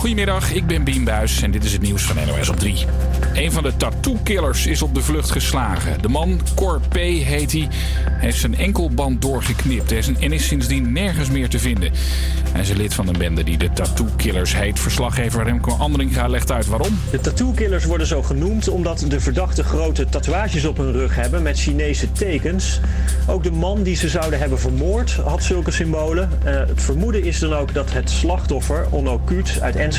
Goedemiddag, ik ben Bien Buis en dit is het nieuws van NOS op 3. Een van de tattoo-killers is op de vlucht geslagen. De man, Cor P. heet hij, heeft zijn enkelband doorgeknipt en is sindsdien nergens meer te vinden. Hij is een lid van een bende die de tattoo-killers heet. Verslaggever Remco Andringa legt uit waarom. De tattoo-killers worden zo genoemd omdat de verdachten grote tatoeages op hun rug hebben met Chinese tekens. Ook de man die ze zouden hebben vermoord had zulke symbolen. Uh, het vermoeden is dan ook dat het slachtoffer, Onno Kuut uit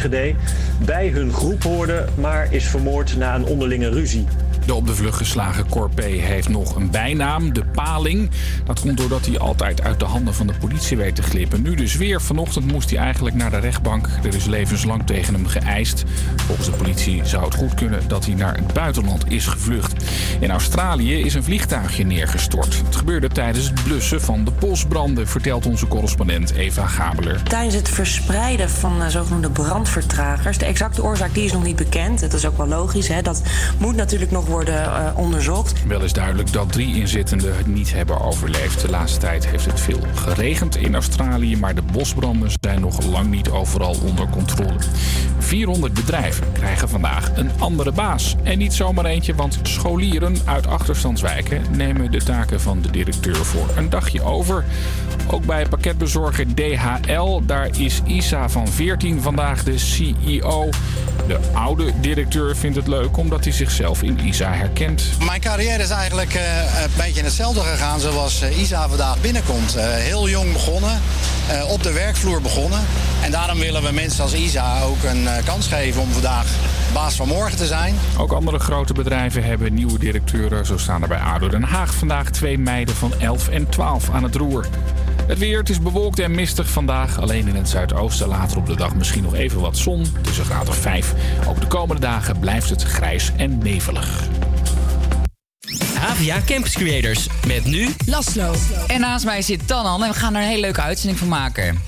Bij hun groep hoorde, maar is vermoord na een onderlinge ruzie. De op de vlucht geslagen Corpé heeft nog een bijnaam, de Paling. Dat komt doordat hij altijd uit de handen van de politie weet te glippen. Nu dus weer. Vanochtend moest hij eigenlijk naar de rechtbank. Er is levenslang tegen hem geëist. Volgens de politie zou het goed kunnen dat hij naar het buitenland is gevlucht. In Australië is een vliegtuigje neergestort. Het gebeurde tijdens het blussen van de bosbranden, vertelt onze correspondent Eva Gabeler. Tijdens het verspreiden van uh, zogenoemde brandvertragers, de exacte oorzaak die is nog niet bekend. Dat is ook wel logisch. Hè? Dat moet natuurlijk nog worden uh, onderzocht. Wel is duidelijk dat drie inzittenden het niet hebben overleefd. De laatste tijd heeft het veel geregend in Australië, maar de bosbranden zijn nog lang niet overal onder controle. 400 bedrijven krijgen vandaag een andere baas. En niet zomaar eentje, want scholieren uit achterstandswijken nemen de taken van de directeur voor een dagje over. Ook bij pakketbezorger DHL, daar is Isa van 14 vandaag de CEO. De oude directeur vindt het leuk omdat hij zichzelf in Isa herkent. Mijn carrière is eigenlijk uh, een beetje in hetzelfde gegaan zoals uh, Isa vandaag binnenkomt. Uh, heel jong begonnen, op de werkvloer begonnen. En daarom willen we mensen als Isa ook een kans geven om vandaag baas van morgen te zijn. Ook andere grote bedrijven hebben nieuwe directeuren. Zo staan er bij ADO Den Haag vandaag twee meiden van 11 en 12 aan het roer. Het weer, het is bewolkt en mistig vandaag. Alleen in het zuidoosten later op de dag misschien nog even wat zon. Tussen graad of 5. Ook de komende dagen blijft het grijs en nevelig. Havia Campus Creators. Met nu Laslo. En naast mij zit Tanan en we gaan er een hele leuke uitzending van maken.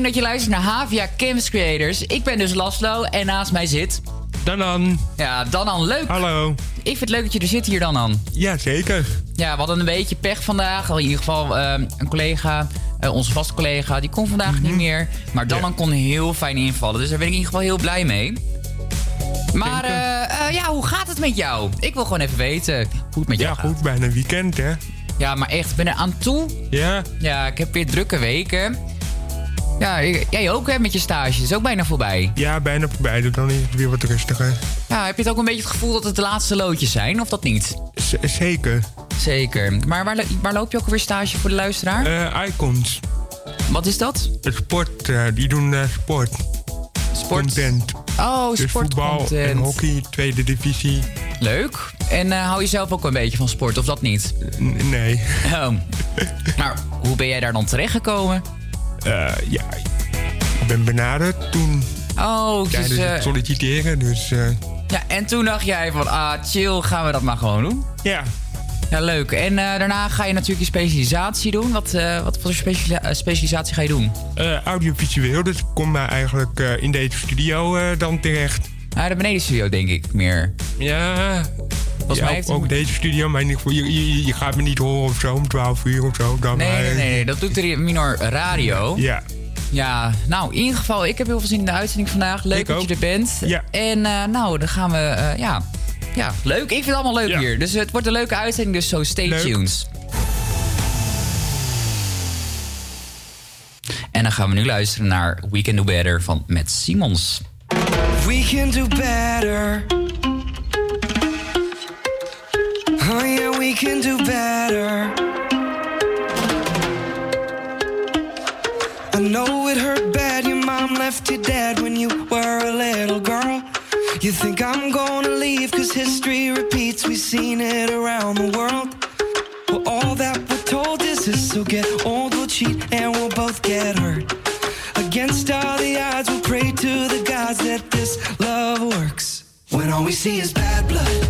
Fijn dat je luistert naar Havia Campus Creators. Ik ben dus Laslo en naast mij zit... Danan. Ja, Danan, leuk. Hallo. Ik vind het leuk dat je er zit hier, Danan. Ja, zeker. Ja, we hadden een beetje pech vandaag. In ieder geval uh, een collega, uh, onze vaste collega, die kon vandaag niet meer. Maar Danan ja. kon heel fijn invallen. Dus daar ben ik in ieder geval heel blij mee. Maar uh, ja, hoe gaat het met jou? Ik wil gewoon even weten hoe het met jou ja, gaat. Ja, goed, bijna weekend, hè? Ja, maar echt, ben er aan toe. Ja. Ja, ik heb weer drukke weken. Ja, jij ook hè, met je stage. is ook bijna voorbij. Ja, bijna voorbij. Dus dan is het weer wat rustiger. Ja, heb je het ook een beetje het gevoel dat het de laatste loodjes zijn, of dat niet? Z zeker. Zeker. Maar waar, waar loop je ook alweer stage voor de luisteraar? Uh, Icons. Wat is dat? Het sport. Uh, die doen uh, sport. Sport. Content. Oh, dus voetbal en hockey, tweede divisie. Leuk. En hou je zelf ook een beetje van sport, of dat niet? N nee. Oh. maar hoe ben jij daar dan terechtgekomen? Uh, ja, ik ben benaderd toen. Oh, dus, het solliciteren, dus... Uh... Ja, en toen dacht jij van, ah, chill, gaan we dat maar gewoon doen? Ja. Ja, leuk. En uh, daarna ga je natuurlijk je specialisatie doen. Wat, wat voor speciali specialisatie ga je doen? audiovisueel, dus ik kom maar eigenlijk in deze studio dan terecht. Ah, de benedenstudio, denk ik, meer. Ja, Volgens ja, mij heeft ook, ook deze studio, maar je, je, je, gaat me niet horen of zo om 12 uur of zo. Dan nee, maar, nee, nee, nee, dat doet er Minor Radio. Ja. Ja, nou, in ieder geval, ik heb heel veel zin in de uitzending vandaag. Leuk ik dat ook. je er bent. Ja. En uh, nou, dan gaan we, uh, ja, ja, leuk. Ik vind het allemaal leuk ja. hier. Dus het wordt een leuke uitzending, dus zo stay leuk. tuned. En dan gaan we nu luisteren naar We Can Do Better van Matt Simons. We can do better. We can do better. I know it hurt bad. Your mom left you dead when you were a little girl. You think I'm gonna leave cause history repeats. We've seen it around the world. Well, all that we're told is this. So get old, we'll cheat, and we'll both get hurt. Against all the odds, we'll pray to the gods that this love works. When all we see is bad blood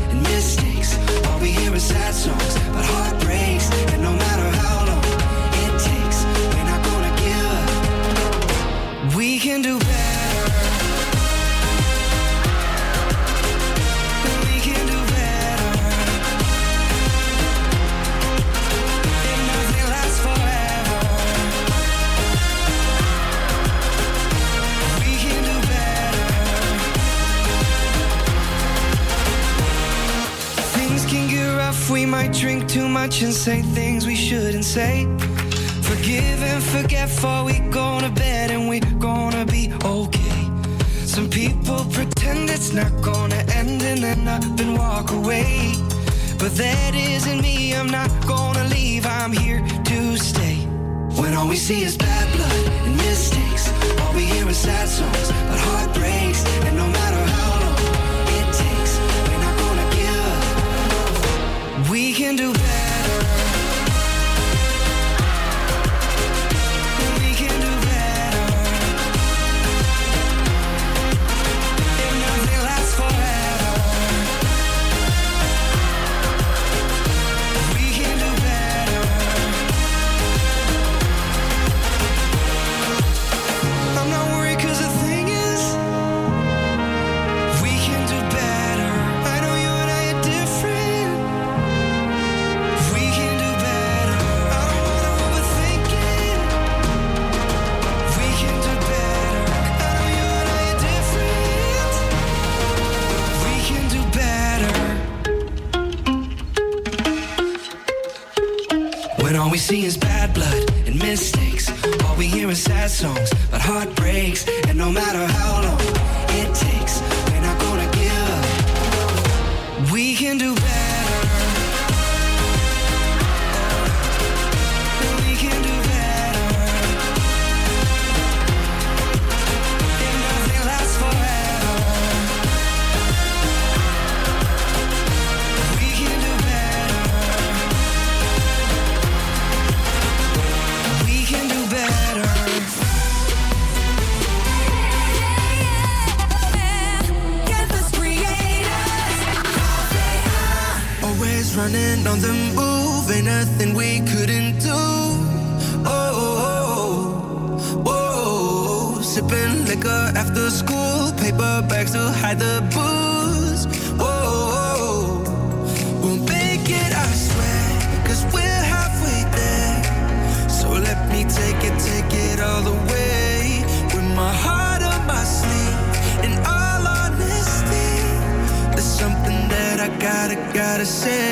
we might drink too much and say things we shouldn't say. Forgive and forget before we go to bed and we're gonna be okay. Some people pretend it's not gonna end and then up and walk away. But that isn't me, I'm not gonna leave, I'm here to stay. When all we see is bad blood and mistakes, all we hear is sad songs about heartbreaks. And no matter We can do better. Gotta, say.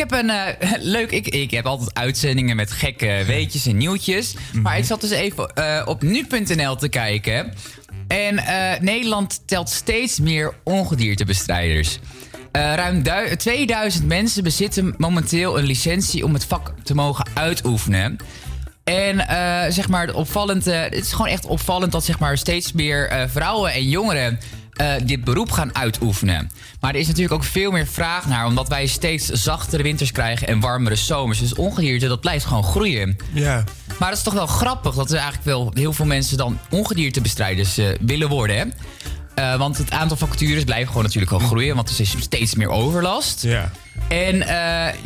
Heb een eh, leuk... Ik, ik heb altijd uitzendingen met gekke weetjes en nieuwtjes. Maar ik zat dus even eh, op nu.nl te kijken. En eh, Nederland telt steeds meer ongediertebestrijders. Ruim dui- 2000 mensen bezitten momenteel een licentie om het vak te mogen uitoefenen. En zeg maar, opvallend, eh, het is gewoon echt opvallend dat zeg maar, steeds meer vrouwen en jongeren eh, dit beroep gaan uitoefenen. Maar er is natuurlijk ook veel meer vraag naar, omdat wij steeds zachtere winters krijgen en warmere zomers. Dus ongedierte, dat blijft gewoon groeien. Ja. Maar dat is toch wel grappig dat er eigenlijk wel heel veel mensen dan ongediertebestrijders eh willen worden. Hè? Eh, want het aantal vacatures blijft gewoon natuurlijk wel groeien, want er is steeds meer overlast. Ja. En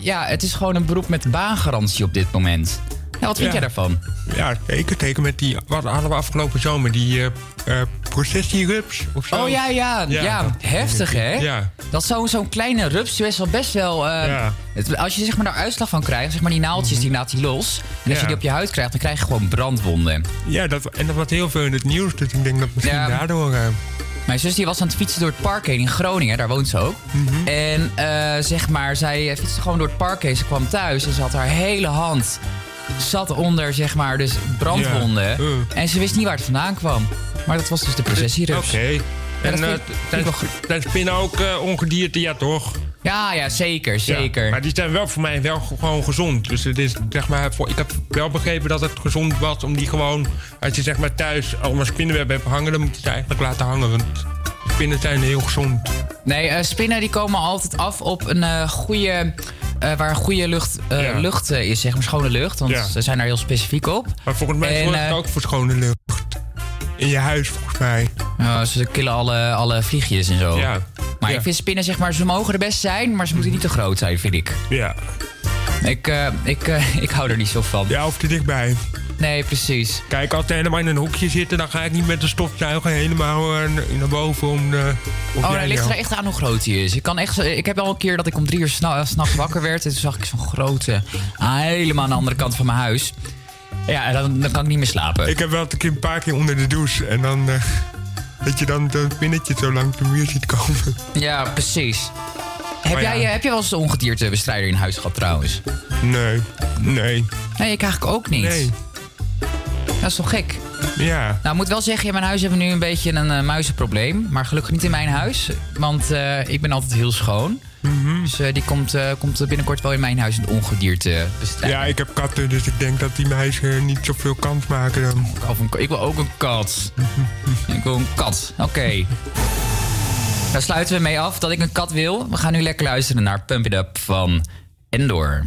ja, het is gewoon een beroep met baangarantie op dit moment. Ja, wat vind Ja. jij daarvan? Ja, zeker. Teken met die... Wat hadden we afgelopen zomer? Die eh eh, processierups of zo? Oh ja, ja, ja, heftig hè? Ja. Dat is zo- zo'n kleine rups is wel best wel... eh, Ja. het- als je zeg maar daar uitslag van krijgt, zeg maar die naaltjes, die laat hij los. En als je die op je huid krijgt, dan krijg je gewoon brandwonden. Ja, dat, en dat was heel veel in het nieuws. Dus ik denk dat misschien daardoor... eh, Mijn zus die was aan het fietsen door het park heen in Groningen, daar woont ze ook. Mhm. En eh, zeg maar, zij fietste gewoon door het park heen. Ze kwam thuis en ze had haar hele hand zat onder, zeg maar, dus brandwonden. Uh. En ze wist niet waar het vandaan kwam. Maar dat was dus de processierups. Oké. En vind eh, spinnen ook eh, ongedierte? Ja, toch? Ja, ja, zeker, Ja, zeger. maar die zijn wel voor mij wel gewoon gezond. Dus het is, zeg maar, voor, ik heb wel begrepen dat het gezond was om die gewoon... Als je zeg maar thuis allemaal spinnenwebben hebt hangen... dan moet je ze eigenlijk laten hangen. Want spinnen zijn heel gezond. Nee, eh, spinnen die komen altijd af op een eh, goede... eh, waar goede lucht, eh, Ja. lucht eh, is, zeg maar schone lucht. Want Ja. ze zijn daar heel specifiek op. Maar volgens mij zorgt het ook voor schone lucht. In je huis, volgens mij. Ze killen alle, alle vliegjes en zo. Ja. Maar ik vind spinnen, zeg maar, ze mogen er best zijn, maar ze moeten niet te groot zijn, vind ik. Ja. Ik, ik, ik hou er niet zo van. Ja, of te dichtbij. Nee, precies. Kijk, als ze helemaal in een hoekje zitten, dan ga ik niet met de stofzuiger helemaal eh, naar boven om de. of Oh, dat ligt er echt aan hoe groot hij is. Ik, kan echt, ik heb al een keer dat ik om drie uur s'na- s'nachts wakker werd. En toen zag ik zo'n grote, helemaal aan de andere kant van mijn huis. Ja, dan, dan kan ik niet meer slapen. Ik heb wel een keer een paar keer onder de douche en dan. eh, dat je dan dat pinnetje zo langs de muur ziet komen. Ja, precies. Heb, ja. jij, eh, heb jij wel eens een ongediertebestrijder in huis gehad trouwens? Nee, nee, Nee, ik eigenlijk ook niet. nee. Dat is toch gek? Ja. Nou, ik moet wel zeggen, in mijn huis hebben we nu een beetje een eh, muizenprobleem. Maar gelukkig niet in mijn huis. Want eh, ik ben altijd heel schoon. Mhm. Dus eh, die komt, komt binnenkort wel in mijn huis een ongedierte bestrijden. Ja, ik heb katten, dus ik denk dat die meisjes niet zoveel kans maken dan. Of een, ik wil ook een kat. ik wil een kat. Oké. Daar sluiten we mee af dat ik een kat wil. We gaan nu lekker luisteren naar Pump It Up van Endor.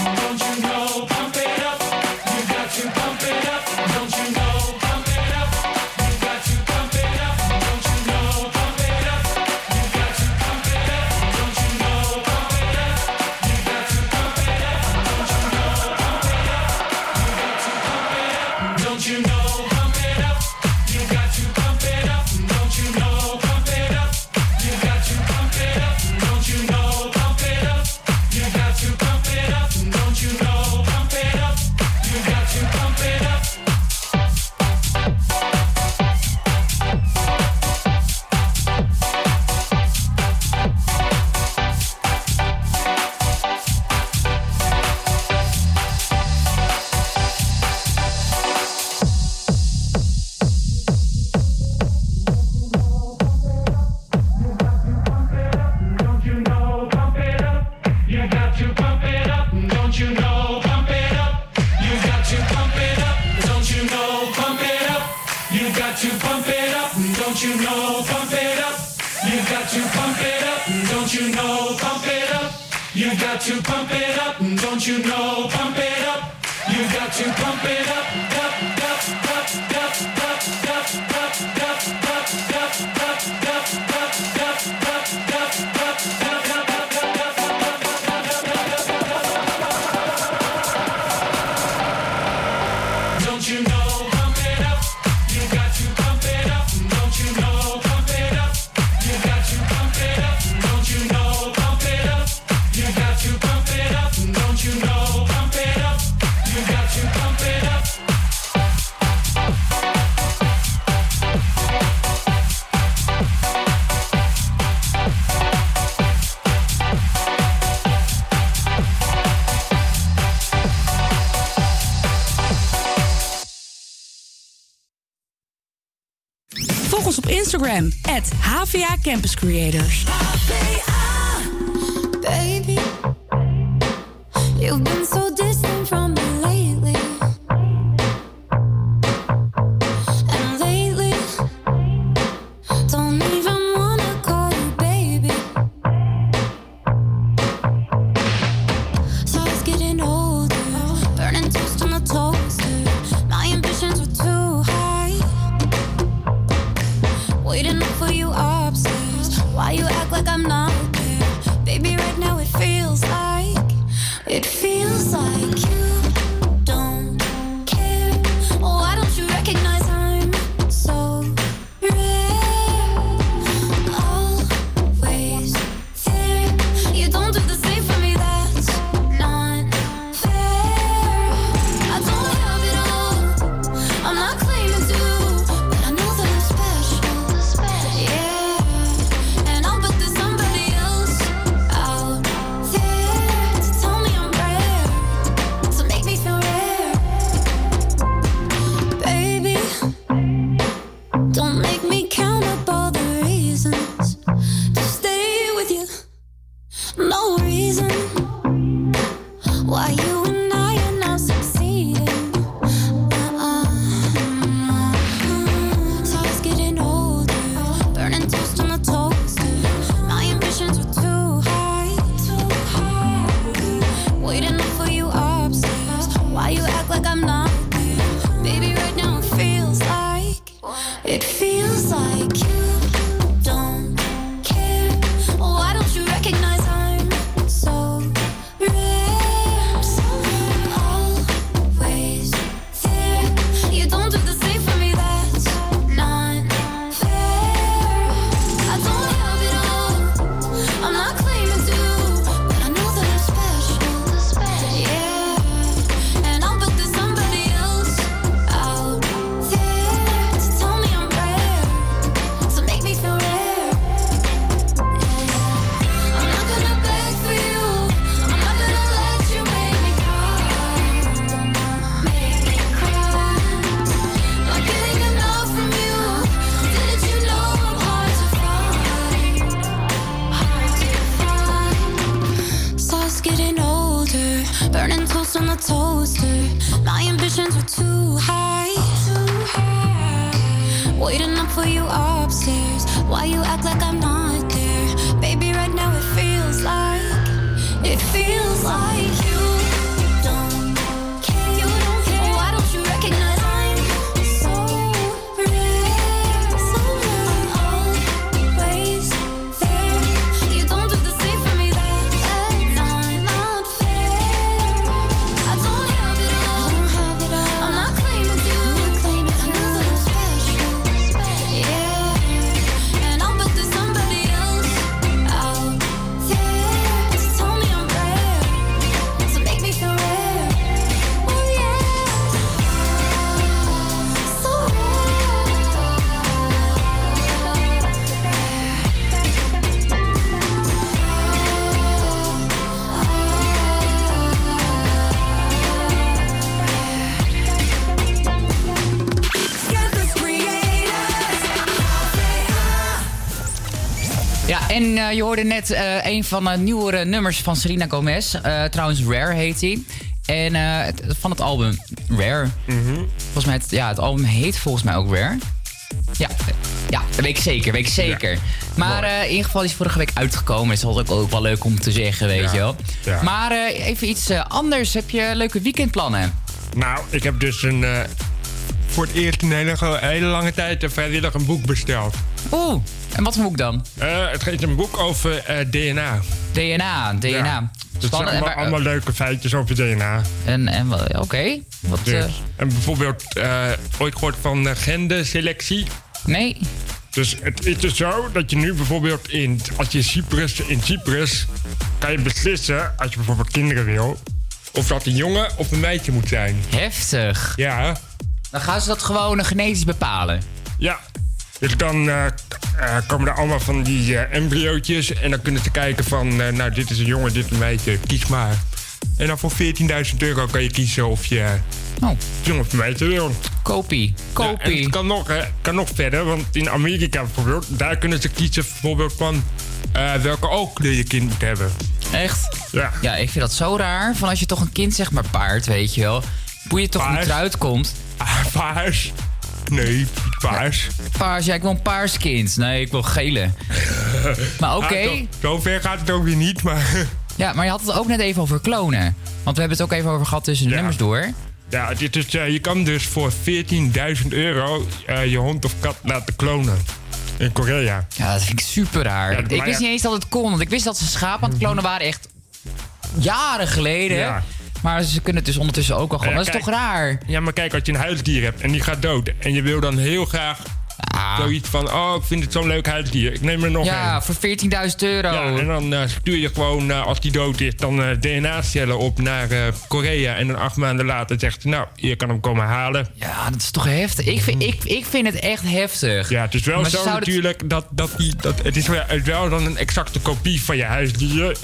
Instagram, at HVA Campus Creators. Eh, je hoorde net eh, een van de nieuwere nummers van Selena Gomez. Eh, trouwens, Rare heet hij. En het- van het album Rare. Volgens mij, het, ja, het album heet volgens mij ook Rare. Ja, ja dat weet ik zeker, weet ik zeker. Maar in ieder geval is vorige week uitgekomen. Is altijd ook, ook wel leuk om te zeggen, weet Ja, je wel. ja. Maar even iets anders. Heb je leuke weekendplannen? Nou, ik heb dus een, voor het eerst in een hele, hele lange tijd een vrijwillig een boek besteld. Oeh, en wat voor boek dan? Eh, het is een boek over eh, DNA. DNA, DNA. Ja. Het zijn allemaal, waar- allemaal leuke feitjes over DNA. En, en wel- oké. Wat, Dus, eh, en bijvoorbeeld, ooit gehoord van genderselectie? Nee. Dus het is dus zo dat je nu bijvoorbeeld in, als je Cyprus, in Cyprus, kan je beslissen, als je bijvoorbeeld kinderen wil, of dat een jongen of een meisje moet zijn. Heftig. Ja. Dan gaan ze dat gewoon genetisch bepalen. Ja. Dus dan eh, eh, komen er allemaal van die eh, embryootjes en dan kunnen ze kijken van, nou dit is een jongen, dit is een meisje, kies maar. En dan voor 14.000 euro kan je kiezen of je oh. jongen of meisje wil. Kopie. Ja, en Kopie. het kan nog, kan nog verder, want in Amerika bijvoorbeeld, daar kunnen ze kiezen bijvoorbeeld van welke oogkleur je kind moet hebben. Echt? Ja. Ja, ik vind dat zo raar. Van als je toch een kind zeg maar paard, weet je wel. Hoe je toch niet Paars. eruit komt. Ah, paars. Nee, paars. Paars, ja, ik wil een paars kind. Nee, ik wil gele. maar oké. Ah, zo- zo ver gaat het ook weer niet, maar... Ja, maar je had het ook net even over klonen. Want we hebben het ook even over gehad tussen de nummers door. Ja, dit is, eh, je kan dus voor 14.000 euro eh, je hond of kat laten klonen. In Korea. Ja, dat vind ik super raar. Ja, ik wist ja- niet eens dat het kon. Want ik wist dat ze schapen aan het klonen waren echt jaren geleden. Ja. Maar ze kunnen het dus ondertussen ook al gewoon. Ja, dat is kijk. toch raar? Ja, maar kijk, als je een huisdier hebt en die gaat dood... en je wil dan heel graag zoiets van... oh, ik vind het zo'n leuk huisdier, ik neem er nog Ja, een. voor 14.000 euro. Ja, en dan eh, stuur je gewoon, eh, als die dood is, dan eh, DNA-cellen op naar Korea. En dan acht maanden later zegt ze, nou, je kan hem komen halen. Ja, dat is toch heftig? Ik vind, ik, ik vind het echt heftig. Ja, het is wel Maar zo het- natuurlijk dat, dat die... Dat, het is wel, het is wel dan een exacte kopie van je huisdier.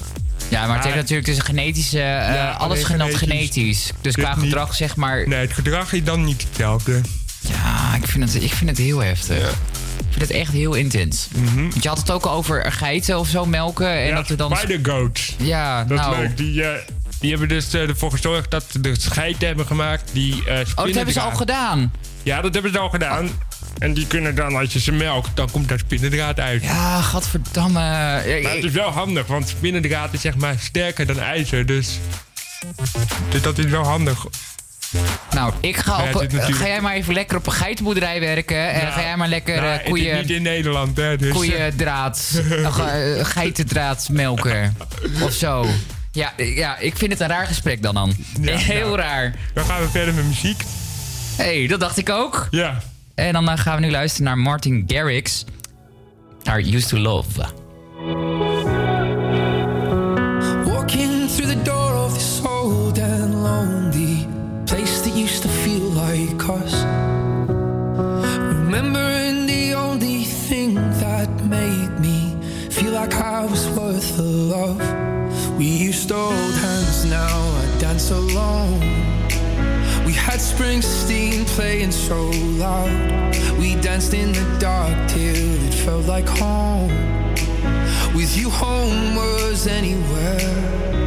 Ja, maar het heeft natuurlijk dus een genetische... eh, Ja, alles genot genetisch. genetisch. Dus Dit qua niet. gedrag zeg maar... Nee, het gedrag is dan niet hetzelfde. Ja, ik vind het, ik vind het heel heftig. Ik vind het echt heel intens. Want je had het ook al over geiten of zo melken. En Mhm. ja, dat er dan... spider goats. Ja, Dat nou... is leuk. Die, eh, die hebben dus eh, ervoor gezorgd dat ze de scheiden hebben gemaakt. Die, eh Oh, dat hebben ze al gedaan. Ja, dat hebben ze al gedaan. En die kunnen dan, als je ze melkt, dan komt daar spinnendraad uit. Ja, gadverdamme. Ja, Maar het is wel handig, want spinnendraad is zeg maar sterker dan ijzer. Dus, dus dat is wel handig. Nou, ik ga, Ja, op, het is natuurlijk- ga jij maar even lekker op een geitenboerderij werken. En Nou, ga jij maar lekker nou, eh, het is koeien... niet in Nederland, hè. Dus, eh, koeiendraad, uh, geitendraad melken of zo. Ja, ja, ik vind het een raar gesprek dan dan. Heel nou. raar. Dan gaan we verder met muziek. Hé, hey, dat dacht ik ook. Ja. En dan eh, gaan we nu luisteren naar Martin Garrix. Naar Used to Love. Walking through the door of this old and lonely place that used to feel like us. Remembering the only thing that made me feel like I was worth the love. We used to Springsteen playing so loud. We danced in the dark till it felt like home. With you, home was anywhere.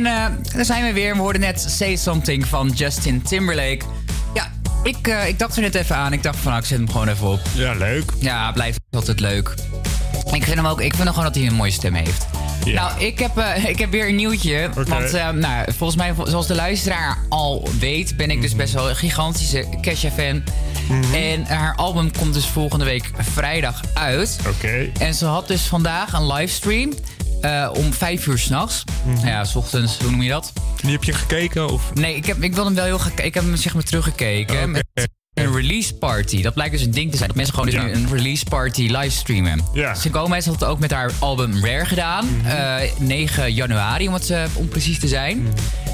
En eh, daar zijn we weer. We hoorden net Say Something van Justin Timberlake. Ja, ik, eh, ik dacht er net even aan. Ik dacht van, nou, ik zet hem gewoon even op. Ja, leuk. Ja, blijft altijd leuk. Ik vind hem ook, ik vind hem gewoon dat hij een mooie stem heeft. Nou, ik heb, eh, ik heb weer een nieuwtje. Want nou, volgens mij, zoals de luisteraar al weet, ben ik dus best wel een gigantische Kesha-fan. En haar album komt dus volgende week vrijdag uit. Oké. En ze had dus vandaag een livestream om vijf uur s'nachts. Ja, s ochtends, hoe noem je dat? Die heb je gekeken? Of? Nee, ik, heb, ik wil hem wel heel gekeken. Ik heb hem zeg maar teruggekeken. Met een release party. Dat blijkt dus een ding te zijn. Dat mensen gewoon dus Ja. een release party livestreamen. Ja. Ze Gomez had het ook met haar album Rare gedaan. eh, 9 januari, om, het, eh, om precies te zijn.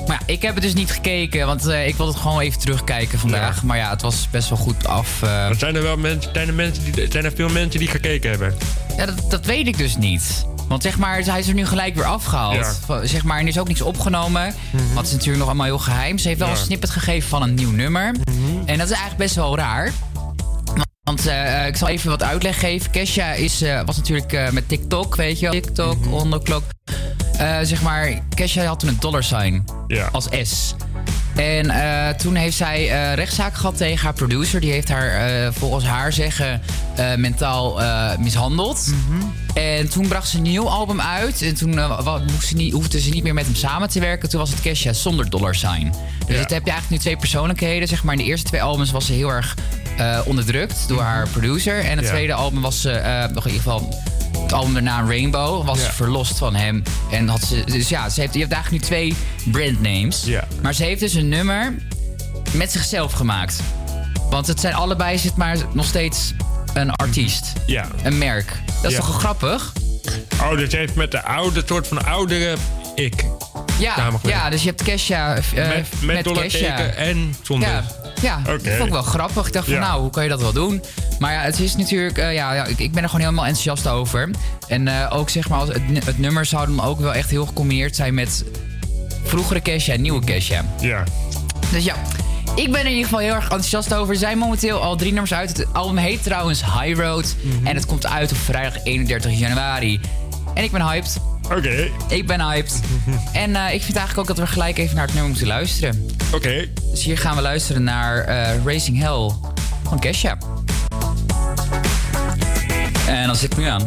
Maar ja, ik heb het dus niet gekeken. Want eh, ik wilde het gewoon even terugkijken vandaag. Maar ja, het was best wel goed af. eh. Zijn er wel mensen, zijn er mensen die, zijn er veel mensen die gekeken hebben? Ja, dat, dat weet ik dus niet. Want zeg maar, hij is er nu gelijk weer afgehaald. Ja. Zeg maar, er is ook niks opgenomen. Want het is natuurlijk nog allemaal heel geheim. Ze heeft wel Ja. een snippet gegeven van een nieuw nummer. En dat is eigenlijk best wel raar. Want eh, ik zal even wat uitleg geven. Kesha is, eh, was natuurlijk eh, met TikTok, weet je wel. TikTok, on the clock. Eh, zeg maar, Kesha had toen een dollar sign als S. En eh, toen heeft zij eh, rechtszaak gehad tegen haar producer. Die heeft haar eh, volgens haar zeggen mentaal mishandeld. En toen bracht ze een nieuw album uit. En toen moest ze niet, hoefde ze niet meer met hem samen te werken. Toen was het Kesha zonder dollar sign. Dus het heb je eigenlijk nu twee persoonlijkheden. Zeg maar. In de eerste twee albums was ze heel erg onderdrukt door haar producer. En het Ja. tweede album was ze nog in ieder geval... Het album daarna Rainbow was ze verlost van hem. En had ze, dus ja, ze heeft, je hebt eigenlijk nu twee brandnames. Maar ze heeft dus een nummer met zichzelf gemaakt. Want het zijn allebei zit maar nog steeds een artiest. Ja. Een merk. Dat is Ja. toch grappig? Oh, dat heeft met de oude soort van oudere ik. Ja, ja, dus je hebt Kesha eh, met met, dollarteken en zonder. Ja, ja dat Oké. vond ik wel grappig. Ik dacht van, nou, hoe kan je dat wel doen? Maar ja, het is natuurlijk... eh, ja, ja ik, ik ben er gewoon helemaal enthousiast over. En eh, ook zeg maar, als het, het nummer zou dan ook wel echt heel gecombineerd zijn met vroegere Kesha en nieuwe Kesha. Ja. Dus ja, ik ben er in ieder geval heel erg enthousiast over. Er zijn momenteel al drie nummers uit. Het album heet trouwens High Road. Mhm. En het komt uit op vrijdag 31 januari. En ik ben hyped. Oké. Ik ben hyped. en eh, ik vind eigenlijk ook dat we gelijk even naar het nummer moeten luisteren. Oké. Dus hier gaan we luisteren naar eh, Racing Hell van Kesha. En dan zit ik nu aan.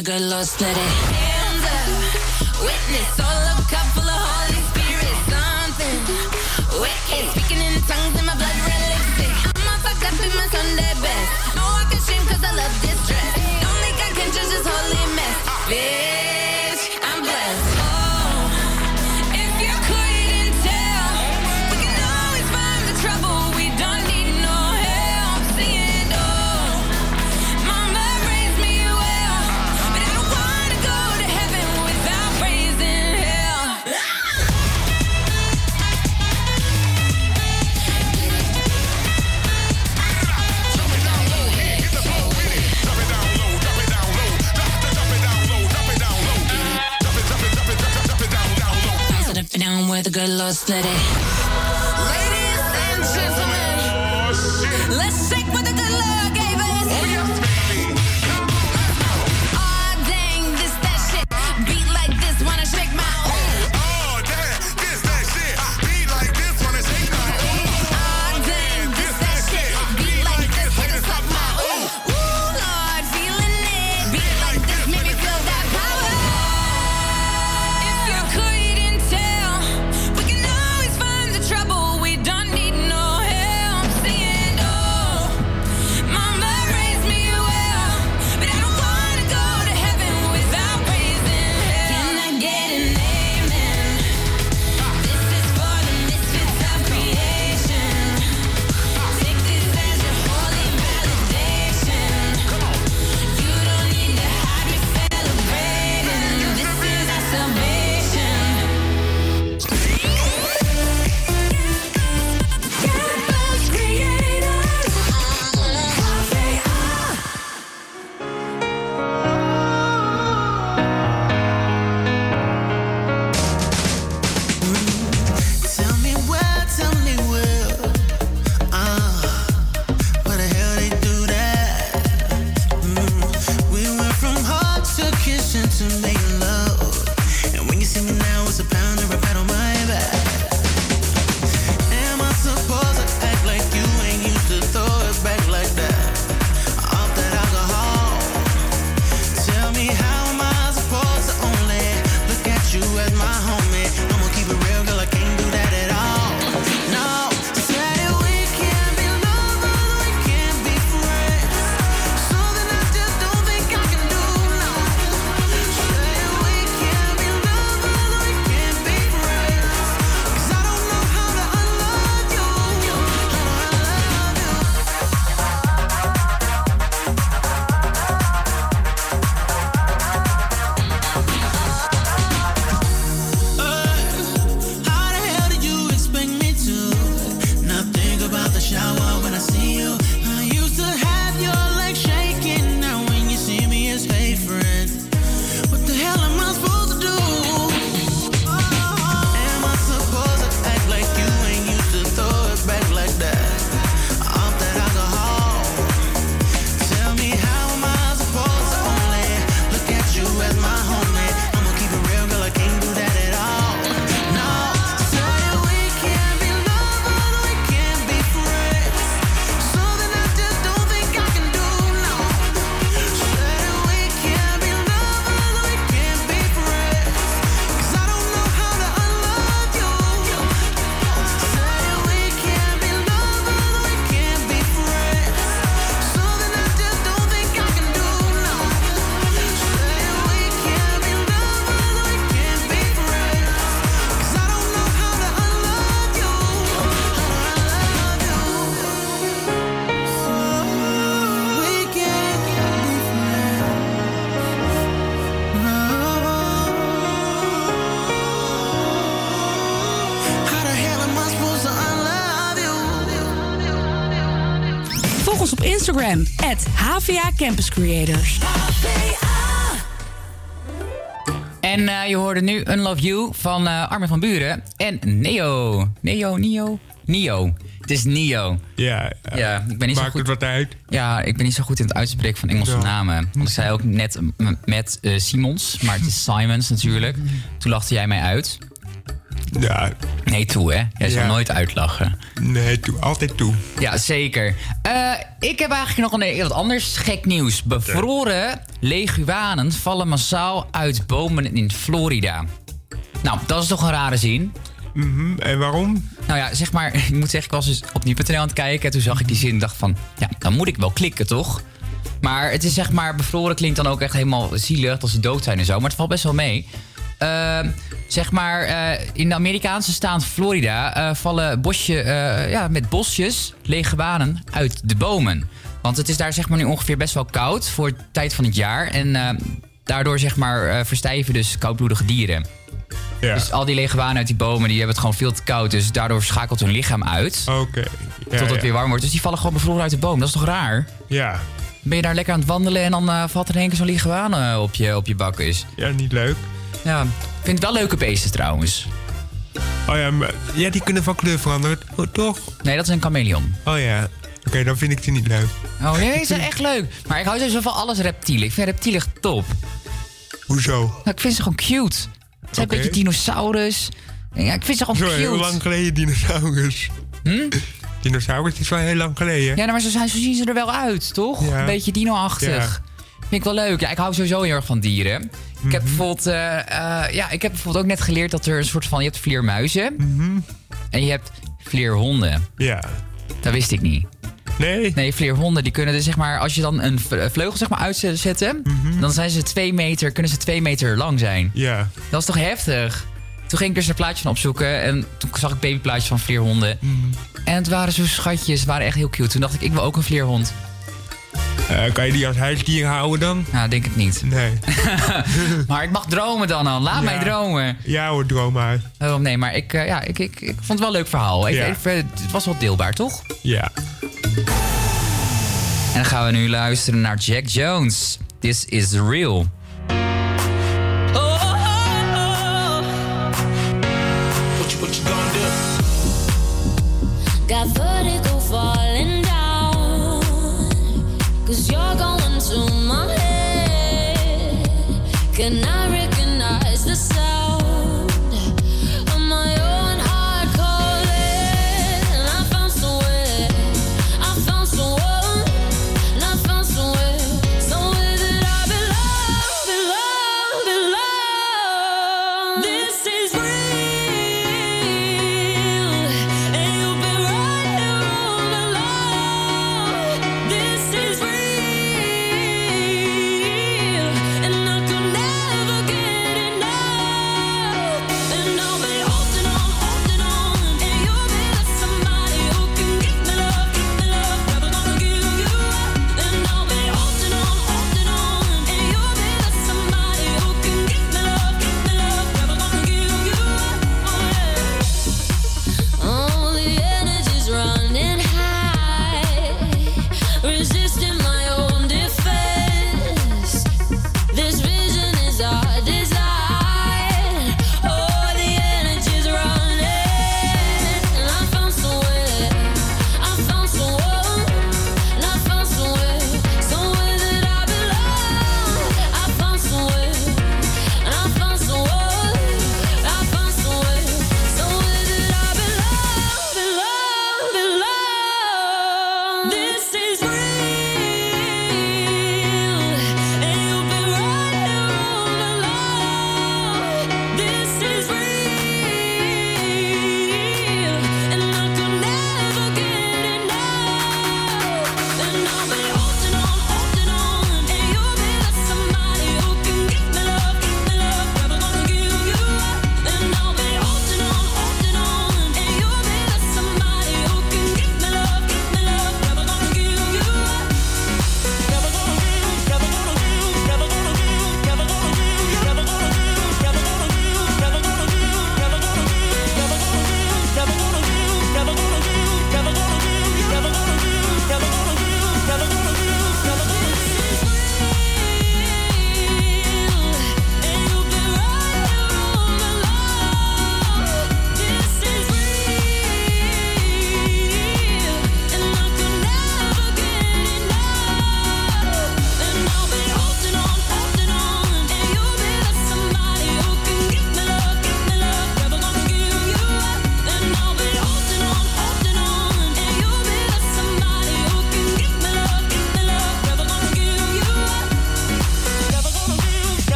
Up and down where the and down where the good Campus Creators. En eh, je hoorde nu Unlove You van eh Armin van Buren en Neo. Neo, Neo, Neo. Het is Neo. Ja, Ja, ik ben niet zo maakt goed. het wat uit. Ja, ik ben niet zo goed in het uitspreken van Engelse Ja. namen. Want ik zei ook net met eh, Simons, maar het is Simons natuurlijk. Toen lachte jij mij uit. Ja. Nee, toe hè. Jij zal Ja. nooit uitlachen. Nee, toe, altijd toe. Ja, zeker. Eh, ik heb eigenlijk nog een wat anders gek nieuws. Bevroren leguanen vallen massaal uit bomen in Florida. Nou, dat is toch een rare zin. Mhm, En waarom? Nou ja, zeg maar, ik moet zeggen, ik was dus op nu.nl aan het kijken. En toen zag ik die zin en dacht van, ja, dan moet ik wel klikken, toch? Maar het is zeg maar, bevroren klinkt dan ook echt helemaal zielig dat ze dood zijn en zo. Maar het valt best wel mee. Ehm, zeg maar, eh, in de Amerikaanse staat Florida eh, vallen bosje, eh, ja, met bosjes leguanen uit de bomen. Want het is daar zeg maar nu ongeveer best wel koud voor de tijd van het jaar. En eh, daardoor zeg maar verstijven dus koudbloedige dieren. Ja. Dus al die leguanen uit die bomen die hebben het gewoon veel te koud. Dus daardoor schakelt hun lichaam uit. Oké. Ja, tot het ja. weer warm wordt. Dus die vallen gewoon bevroren uit de boom. Dat is toch raar? Ja. Ben je daar lekker aan het wandelen en dan valt er in één keer zo'n leguaan eh, op je, op je bakkes. Ja, niet leuk. Ja, ik vind het wel leuke beesten trouwens. Oh ja, maar, ja, die kunnen van kleur veranderen, oh, toch? Nee, dat is een chameleon. Oh ja. Oké, dan vind ik die niet leuk. Oh nee, ze zijn echt leuk. Maar ik hou sowieso van alles reptielen. Ik vind reptielen echt top. Hoezo? Nou, ik vind ze gewoon cute. Ze zijn een beetje dinosaurus. Ja, ik vind ze gewoon Zo cute. heel lang geleden, dinosaurus. Hm? Dinosaurus is wel heel lang geleden. Ja, nou, maar zo, zijn, zo zien ze er wel uit, toch? Ja. Een beetje dino-achtig. Ja. Vind ik wel leuk. Ja, ik hou sowieso heel erg van dieren. Ik Mhm. heb bijvoorbeeld, eh, eh, ja, ik heb bijvoorbeeld ook net geleerd dat er een soort van, je hebt vleermuizen en je hebt vleerhonden. Mhm. Ja. Dat wist ik niet. Nee? Nee, vleerhonden die kunnen dus zeg maar, als je dan een v- vleugel zeg maar uitzetten, dan zijn ze twee meter, kunnen ze twee meter lang zijn. Mhm. Ja. Dat is toch heftig? Toen ging ik dus een plaatje van opzoeken en toen zag ik babyplaatjes van vleerhonden. Mhm. En het waren zo schatjes, het waren echt heel cute. Toen dacht ik, ik wil ook een vleerhond. Eh, kan je die als huisdier houden dan? Nou, denk ik niet. Nee. maar ik mag dromen dan al. Laat Ja. mij dromen. Ja hoor, droom maar. Oh, nee, maar ik, eh, ja, ik, ik, ik vond het wel een leuk verhaal. Ik, Ja. ik- eh, het was wel deelbaar, toch? Ja. En dan gaan we nu luisteren naar Jack Jones. This is real. Can I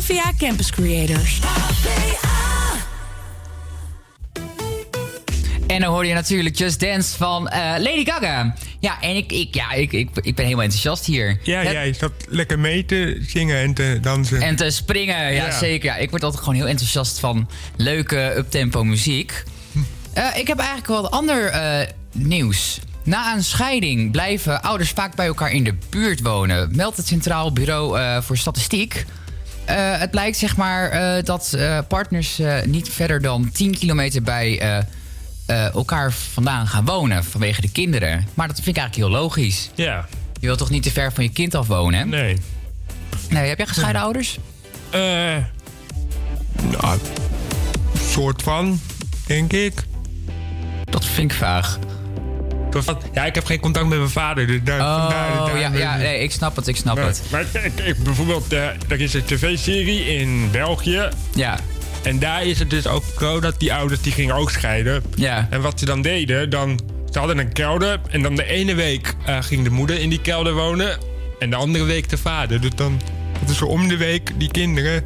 HVA Campus Creators. En dan hoor je natuurlijk Just Dance van eh, Lady Gaga. Ja, en ik, ik, ja, ik, ik, ik ben helemaal enthousiast hier. Ja, Het- jij zat lekker mee te zingen en te dansen. En te springen, ja, Ja. zeker. Ja, ik word altijd gewoon heel enthousiast van leuke uptempo muziek. Eh, ik heb eigenlijk wel ander eh, nieuws. Na een scheiding blijven ouders vaak bij elkaar in de buurt wonen. Meldt het Centraal Bureau eh, voor Statistiek. Eh, het blijkt zeg maar eh, dat eh, partners niet verder dan 10 kilometer bij elkaar vandaan gaan wonen vanwege de kinderen. Maar dat vind ik eigenlijk heel logisch. Ja. Je wilt toch niet te ver van je kind af wonen? hè? Nee. Nee, heb jij gescheiden ouders? Eh, nou, soort van, denk ik. Dat vind ik vaag. Ja, ik heb geen contact met mijn vader. Dus daar, vandaar- Oh, daar- ja, ja nee, ik snap het, ik snap Maar- het. Maar kijk, bijvoorbeeld, eh, er is een tv-serie in België. Ja. En daar is het dus ook zo dat die ouders die gingen ook scheiden. Ja. En wat ze dan deden, dan, ze hadden een kelder. En dan de ene week eh, ging de moeder in die kelder wonen. En de andere week de vader. Dus dan hadden ze om de week die kinderen.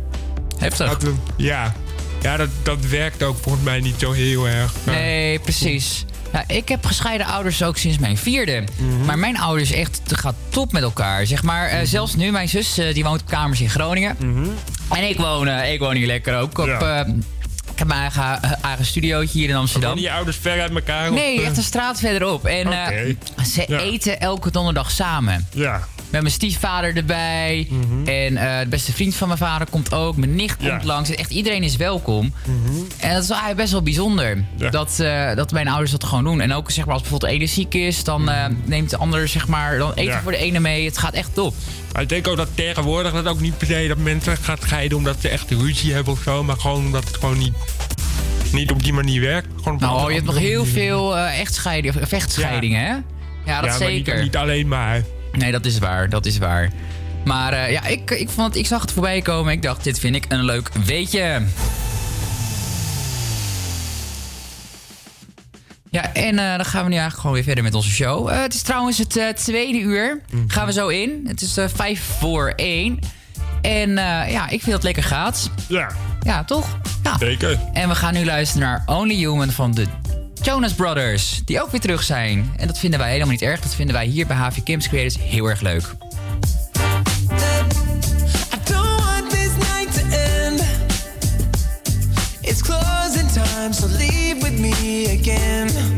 Heftig. Hadden, ja, ja dat, dat werkt ook volgens mij niet zo heel erg. Nee, precies. Ja, ik heb gescheiden ouders ook sinds mijn vierde. Mhm. Maar mijn ouders echt gaat top met elkaar. Zeg maar, eh, zelfs nu, mijn zus eh, die woont op kamers in Groningen. En ik woon, eh, ik woon hier lekker ook op... Mhm. Ja. ik heb mijn eigen, eigen studiootje hier in Amsterdam. Wonen je ouders ver uit elkaar? Nee, echt een straat verderop. En ze Ja. eten elke donderdag samen. Ja. Met mijn stiefvader erbij. En eh, de beste vriend van mijn vader komt ook. Mijn nicht Mhm. Ja. komt langs. Echt iedereen is welkom. Mhm. En dat is eigenlijk best wel bijzonder. Dat, eh, dat mijn ouders dat gewoon doen. En ook zeg maar, als bijvoorbeeld de ene ziek is, dan eh, neemt de ander zeg maar, dan eten Mhm. Ja. voor de ene mee. Het gaat echt top. Ik denk ook dat tegenwoordig dat ook niet per se dat mensen gaan scheiden omdat ze echt ruzie hebben of zo. Maar gewoon omdat het gewoon niet, niet op die manier werkt. Gewoon Nou, je hebt nog heel veel eh echtscheidingen, of vechtscheidingen, hè? Ja, dat Ja, niet- zeker. niet alleen maar. Nee, dat is waar, dat is waar. Maar eh, ja, ik, ik, vond, het- ik zag het voorbij komen. Ik dacht, dit vind ik een leuk weetje. Ja, en eh, dan gaan we nu eigenlijk gewoon weer verder met onze show. Eh, het is trouwens het tweede uur. Gaan we zo in. Het is vijf voor één. En ja, ik vind dat het lekker gaat. Ja. Ja, toch? Ja. Zeker. En we gaan nu luisteren naar Only Human van de Jonas Brothers. Die ook weer terug zijn. En dat vinden wij helemaal niet erg. Dat vinden wij hier bij HV Campus Creators heel erg leuk. Leave with me again.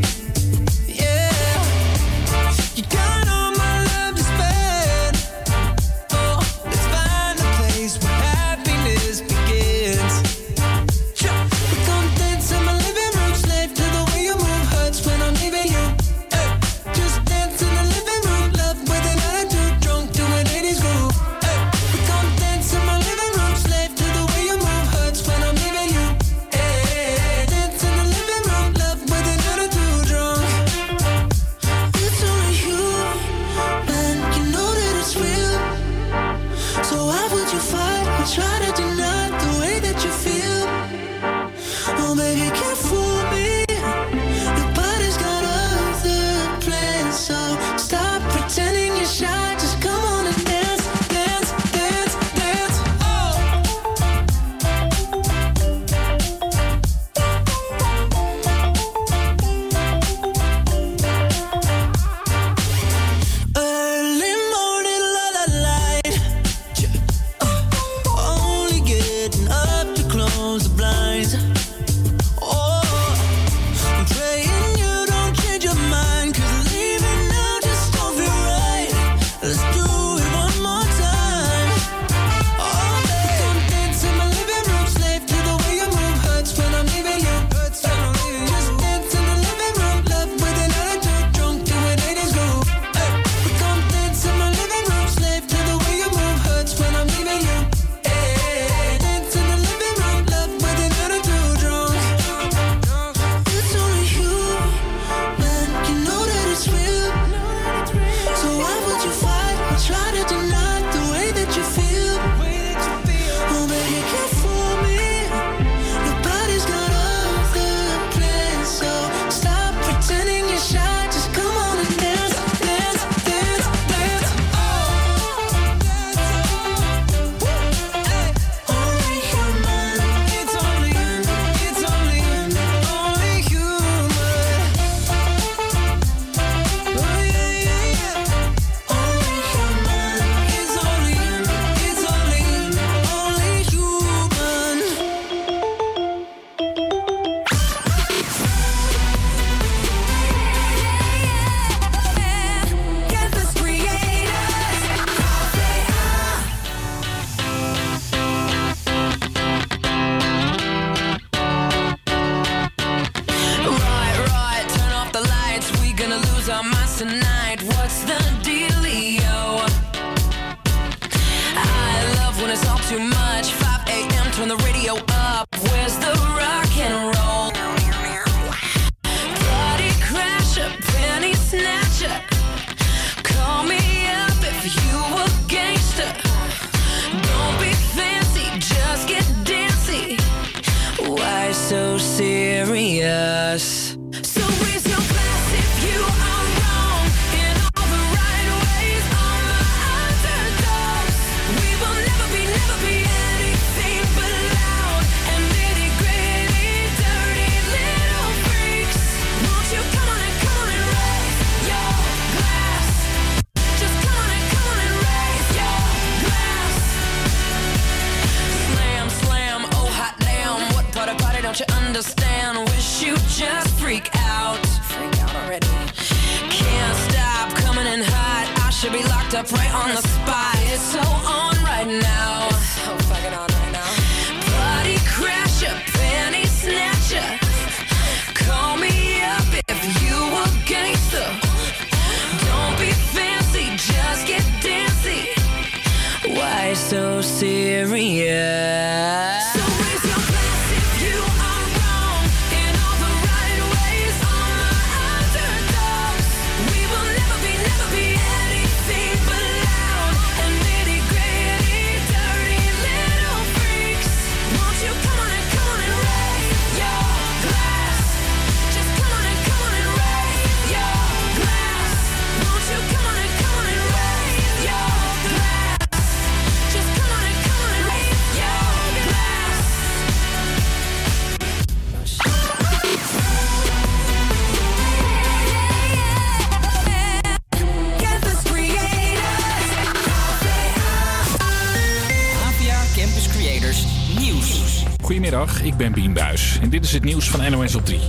Dit is het nieuws van NOS op 3.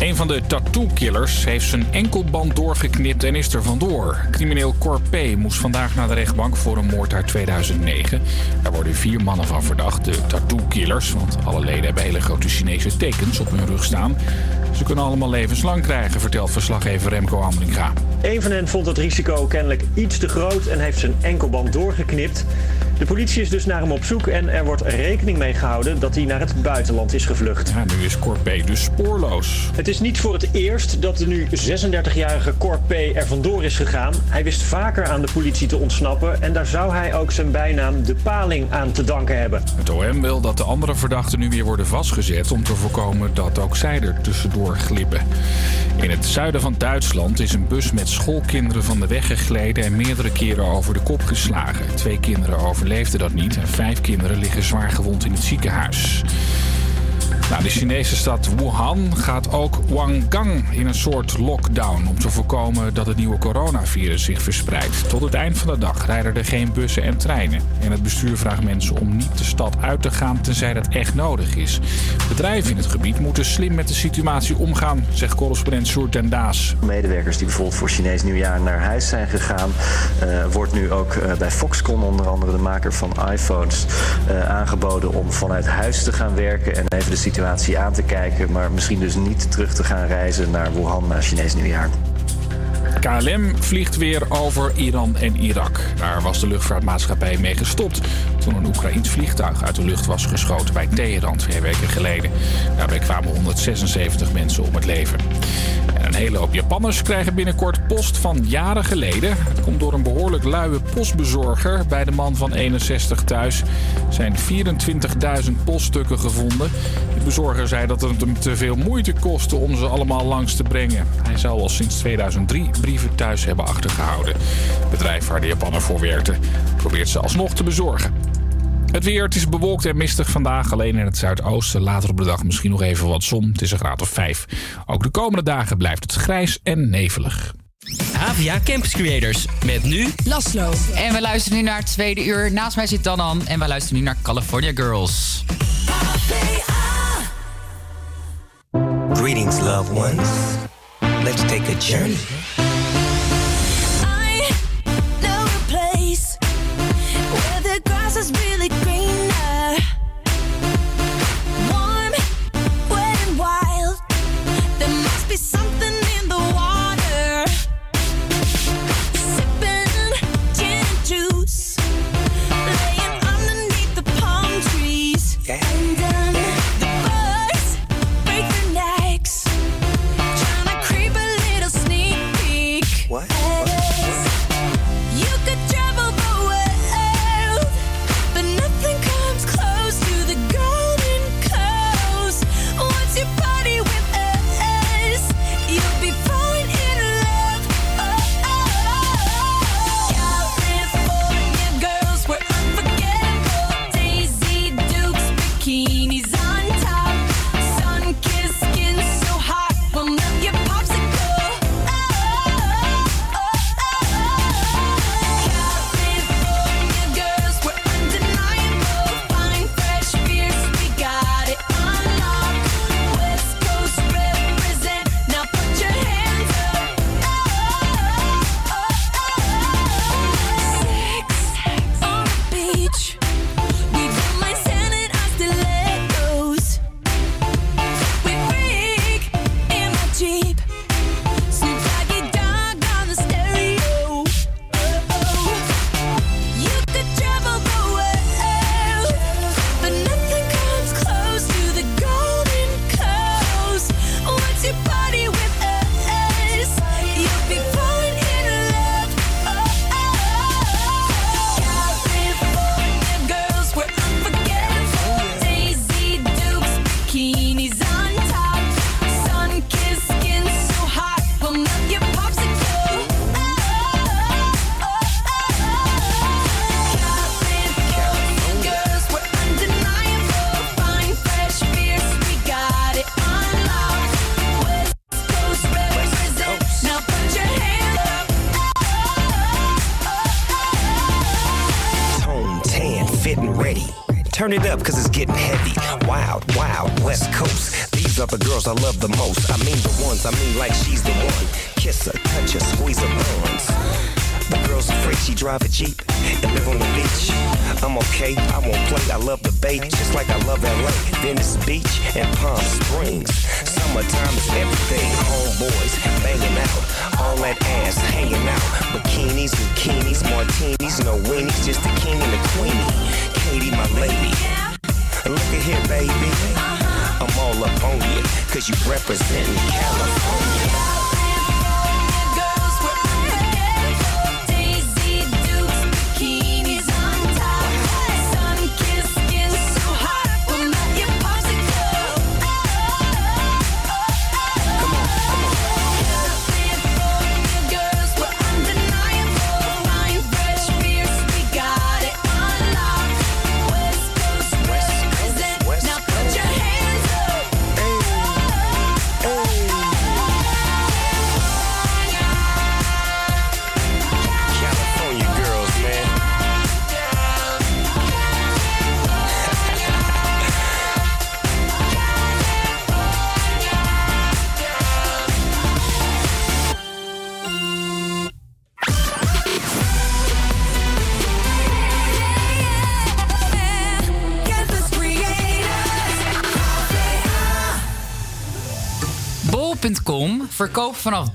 Een van de tattoo-killers heeft zijn enkelband doorgeknipt en is er vandoor. Crimineel Cor P. moest vandaag naar de rechtbank voor een moord uit 2009. Er worden vier mannen van verdacht, de tattoo-killers. Want alle leden hebben hele grote Chinese tekens op hun rug staan. Ze kunnen allemaal levenslang krijgen, vertelt verslaggever Remco Hamlinga. Een van hen vond het risico kennelijk iets te groot en heeft zijn enkelband doorgeknipt. De politie is dus naar hem op zoek en er wordt rekening mee gehouden dat hij naar het buitenland is gevlucht. Ja, nu is Cor P. dus spoorloos. Het is niet voor het eerst dat de nu 36-jarige Cor P. er vandoor is gegaan. Hij wist vaker aan de politie te ontsnappen en daar zou hij ook zijn bijnaam de paling aan te danken hebben. Het OM wil dat de andere verdachten nu weer worden vastgezet om te voorkomen dat ook zij er tussendoor glippen. In het zuiden van Duitsland is een bus met schoolkinderen van de weg gegleden en meerdere keren over de kop geslagen. Twee kinderen overleefden dat niet en vijf kinderen liggen zwaar gewond in het ziekenhuis. Nou, de Chinese stad Wuhan gaat ook Wangang in een soort lockdown om te voorkomen dat het nieuwe coronavirus zich verspreidt. Tot het eind van de dag rijden er geen bussen en treinen. En het bestuur vraagt mensen om niet de stad uit te gaan tenzij dat echt nodig is. Bedrijven in het gebied moeten slim met de situatie omgaan, zegt correspondent Sjoerd den Daas. Medewerkers die bijvoorbeeld voor Chinees nieuwjaar naar huis zijn gegaan, eh, wordt nu ook eh, bij Foxconn, onder andere de maker van iPhones, eh, aangeboden om vanuit huis te gaan werken en even de situatie aan te kijken, maar misschien dus niet terug te gaan reizen naar Wuhan na Chinees nieuwjaar. KLM vliegt weer over Iran en Irak. Daar was de luchtvaartmaatschappij mee gestopt toen een Oekraïns vliegtuig uit de lucht was geschoten bij Teheran twee weken geleden. Daarbij kwamen 176 mensen om het leven. En een hele hoop Japanners krijgen binnenkort post van jaren geleden. Het komt door een behoorlijk luie postbezorger bij de man van 61 thuis. Zijn 24.000 poststukken gevonden. De bezorger zei dat het hem te veel moeite kostte om ze allemaal langs te brengen. Hij zou al sinds 2003 brieven thuis hebben achtergehouden. Het bedrijf waar de Japanner voor werkte probeert ze alsnog te bezorgen. Het weer, het is bewolkt en mistig vandaag. Alleen in het zuidoosten. Later op de dag misschien nog even wat zon. Het is een graad of 5. Ook de komende dagen blijft het grijs en nevelig. Havia Campus Creators. Met nu Laslo. En we luisteren nu naar het tweede uur. Naast mij zit Danan en wij luisteren nu naar California Girls. Greetings, loved ones. Let's take a journey. Be something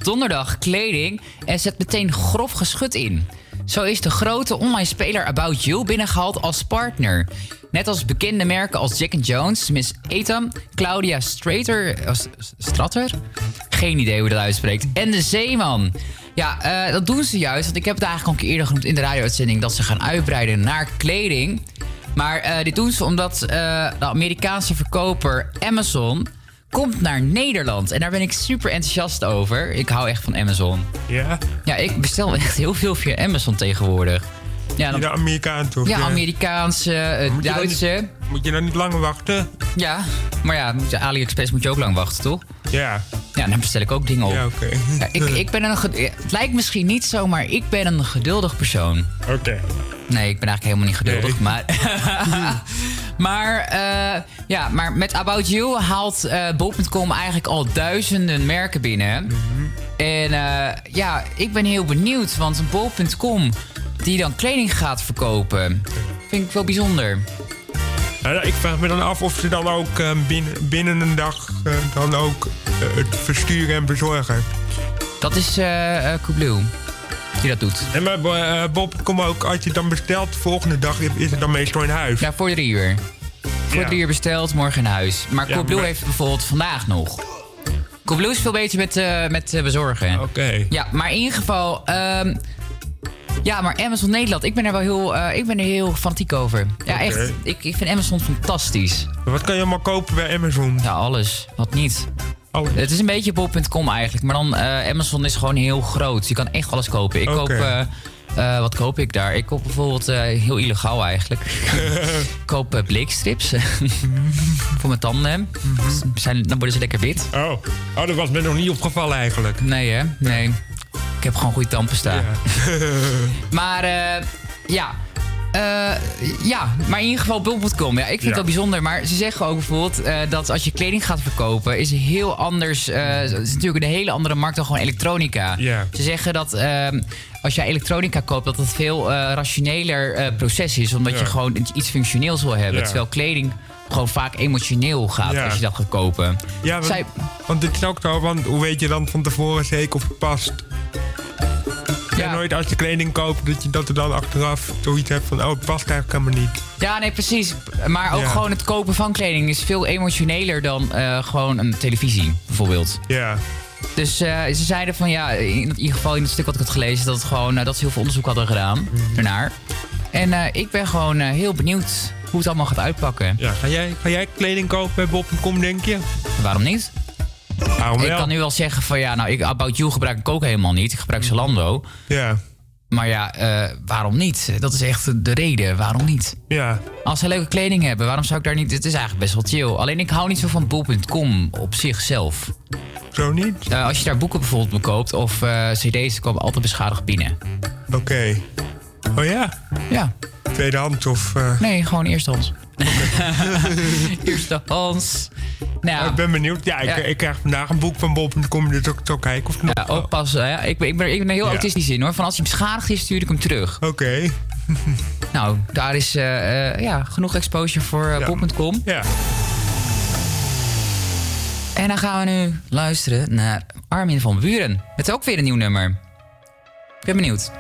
donderdag kleding en zet meteen grof geschut in. Zo is de grote online speler About You binnengehaald als partner. Net als bekende merken als Jack Jones, Miss Etam, Claudia Strater, eh, Stratter? Geen idee hoe dat uitspreekt. En de Zeeman. Ja, eh, dat doen ze juist. Want ik heb het eigenlijk al een keer eerder genoemd in de radio-uitzending... dat ze gaan uitbreiden naar kleding. Maar eh, dit doen ze omdat de Amerikaanse verkoper Amazon komt naar Nederland. En daar ben ik super enthousiast over. Ik hou echt van Amazon. Ja? Ja, ik bestel echt heel veel via Amazon tegenwoordig. Ja, De Amerikaan toch? ja, Amerikaanse, eh, Moet je dan Duitse. Moet je dan niet langer wachten? Ja, maar ja, AliExpress moet je ook lang wachten, toch? Ja. Ja, dan bestel ik ook dingen op. Ja, oké. Ja, ik, ik ben een... Het lijkt misschien niet zo, maar ik ben een geduldig persoon. Oké. Nee, ik ben eigenlijk helemaal niet geduldig, maar... maar, eh, ja, maar met About You haalt eh Bol.com eigenlijk al duizenden merken binnen. En eh, ja, ik ben heel benieuwd, want Bol.com die dan kleding gaat verkopen, vind ik wel bijzonder. Ik vraag me dan af of ze dan ook binnen, binnen een dag dan ook het versturen en bezorgen. Dat is Coolblue dat doet. En maar eh, Bob, kom ook, als je het dan bestelt, de volgende dag is het dan meestal in huis. Ja, voor drie uur. Voor Ja. drie uur besteld, morgen in huis. Maar Ja, Coolblue maar- heeft bijvoorbeeld vandaag nog. Coolblue is veel beter met, eh, met eh, bezorgen. Oké. Ja, maar in ieder geval... ehm, ja, maar Amazon Nederland, ik ben er wel heel, eh, ik ben er heel fanatiek over. Ja, echt. Ik, ik vind Amazon fantastisch. Wat kan je allemaal kopen bij Amazon? Ja, alles. Wat niet. Alles. Het is een beetje bol.com eigenlijk. Maar dan, eh, Amazon is gewoon heel groot. Je kan echt alles kopen. Ik Oké. koop... eh, eh, wat koop ik daar? Ik koop bijvoorbeeld, heel illegaal eigenlijk. ik koop bleekstrips voor mijn tanden. Zijn, dan worden ze lekker wit. Oh. oh, dat was me nog niet opgevallen eigenlijk. Nee hè? Nee. Ik heb gewoon goede tandpasta. maar eh, ja. Eh, ja, maar in ieder geval bol.com. Ja, ik vind Ja. het wel bijzonder. Maar ze zeggen ook bijvoorbeeld eh, dat als je kleding gaat verkopen... is heel anders... eh, het is natuurlijk een hele andere markt dan gewoon elektronica. Ja. Ze zeggen dat als jij elektronica koopt... dat het veel rationeler proces is. Omdat Ja. je gewoon iets- functioneels wil hebben. Terwijl kleding gewoon vaak emotioneel gaat Ja. als je dat gaat kopen. Ja, want, Zij- want dit is ook zo, want hoe weet je dan van tevoren zeker of het past? Ja. nooit als je kleding koopt, dat je dat er dan achteraf zoiets hebt van, oh, het past eigenlijk helemaal niet. Ja, nee, precies. Maar ook Ja. gewoon het kopen van kleding is veel emotioneler dan eh, gewoon een televisie, bijvoorbeeld. Ja. Dus eh, ze zeiden van ja, in ieder geval in het stuk wat ik had gelezen, dat, het gewoon, eh, dat ze heel veel onderzoek hadden gedaan daarnaar. En eh, ik ben gewoon heel benieuwd hoe het allemaal gaat uitpakken. Ja, ga jij, ga jij kleding kopen bij Bob.com, denk je? Waarom niet? Waarom Ik kan nu wel zeggen van ja, nou, ik, About You gebruik ik ook helemaal niet. Ik gebruik Zalando. Ja. Maar ja, eh, waarom niet? Dat is echt de reden. Waarom niet? Ja. Als ze leuke kleding hebben, waarom zou ik daar niet... Het is eigenlijk best wel chill. Alleen ik hou niet zo van bol.com op zichzelf. Zo niet? Eh, als je daar boeken bijvoorbeeld bekoopt of eh, cd's, komen altijd beschadigd binnen. Oké. Oh ja? Ja. Tweedehands of... Nee, gewoon eerstehands. Eerste Hans. Nou, ik ben benieuwd. Ja, ik, Ja. ik krijg vandaag een boek van Bob.com. Dus ik zal kijken of ik nog... Ja, oppassen. Ja, ik, ben, ik, ben, ik ben heel Ja. autistisch in hoor. Van als hij beschadigd is, stuur ik hem terug. Oké. nou, daar is eh, eh, ja, genoeg exposure voor eh, Bob.com. Ja. En dan gaan we nu luisteren naar Armin van Buren. Met ook weer een nieuw nummer. Ik ben benieuwd.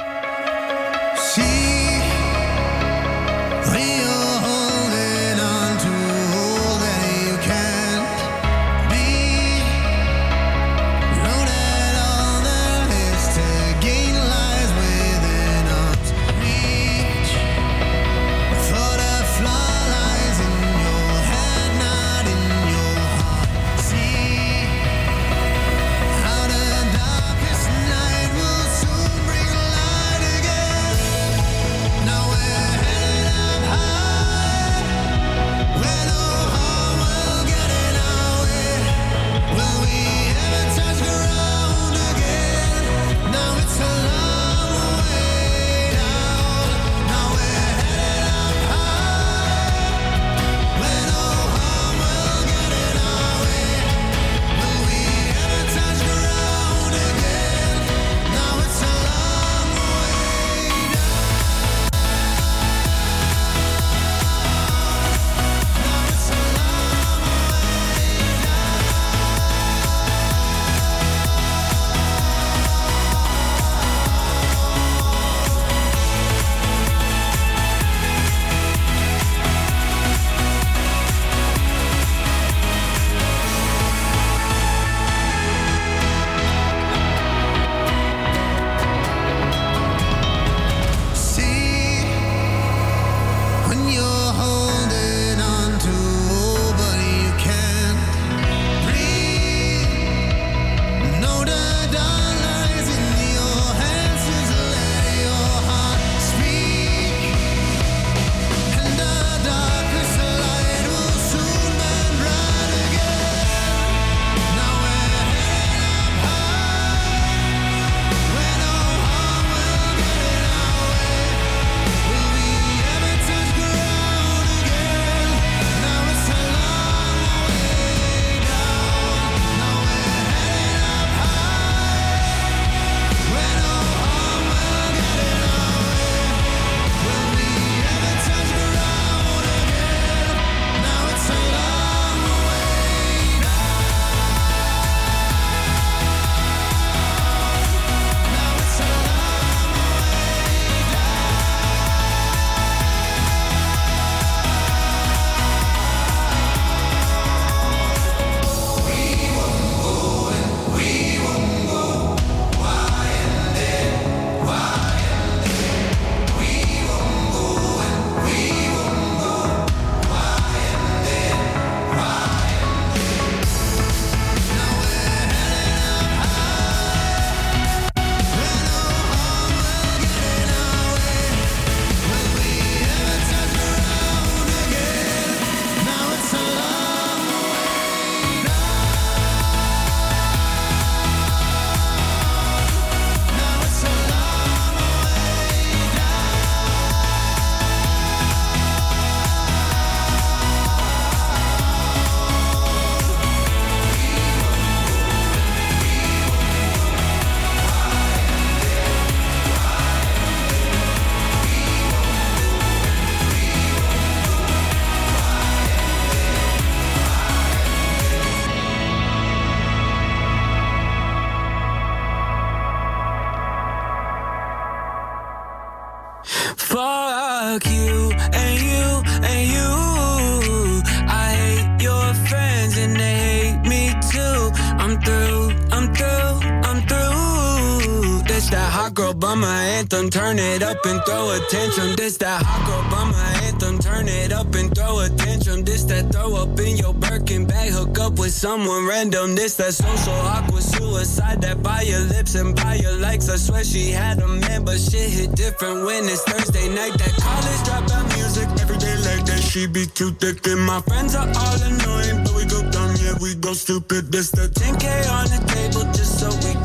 This that hot girl bummer anthem. Turn it up and throw attention. This that hot girl bummer anthem. Turn it up and throw attention. This that throw up in your Birkin bag. Hook up with someone random. This that social awkward suicide. That by your lips and by your likes. I swear she had a man, but shit hit different when it's Thursday night. That college dropout music every day like that. She be too thick and my friends are all annoying, but we go dumb, yeah we go stupid. This the 10k on the table just so we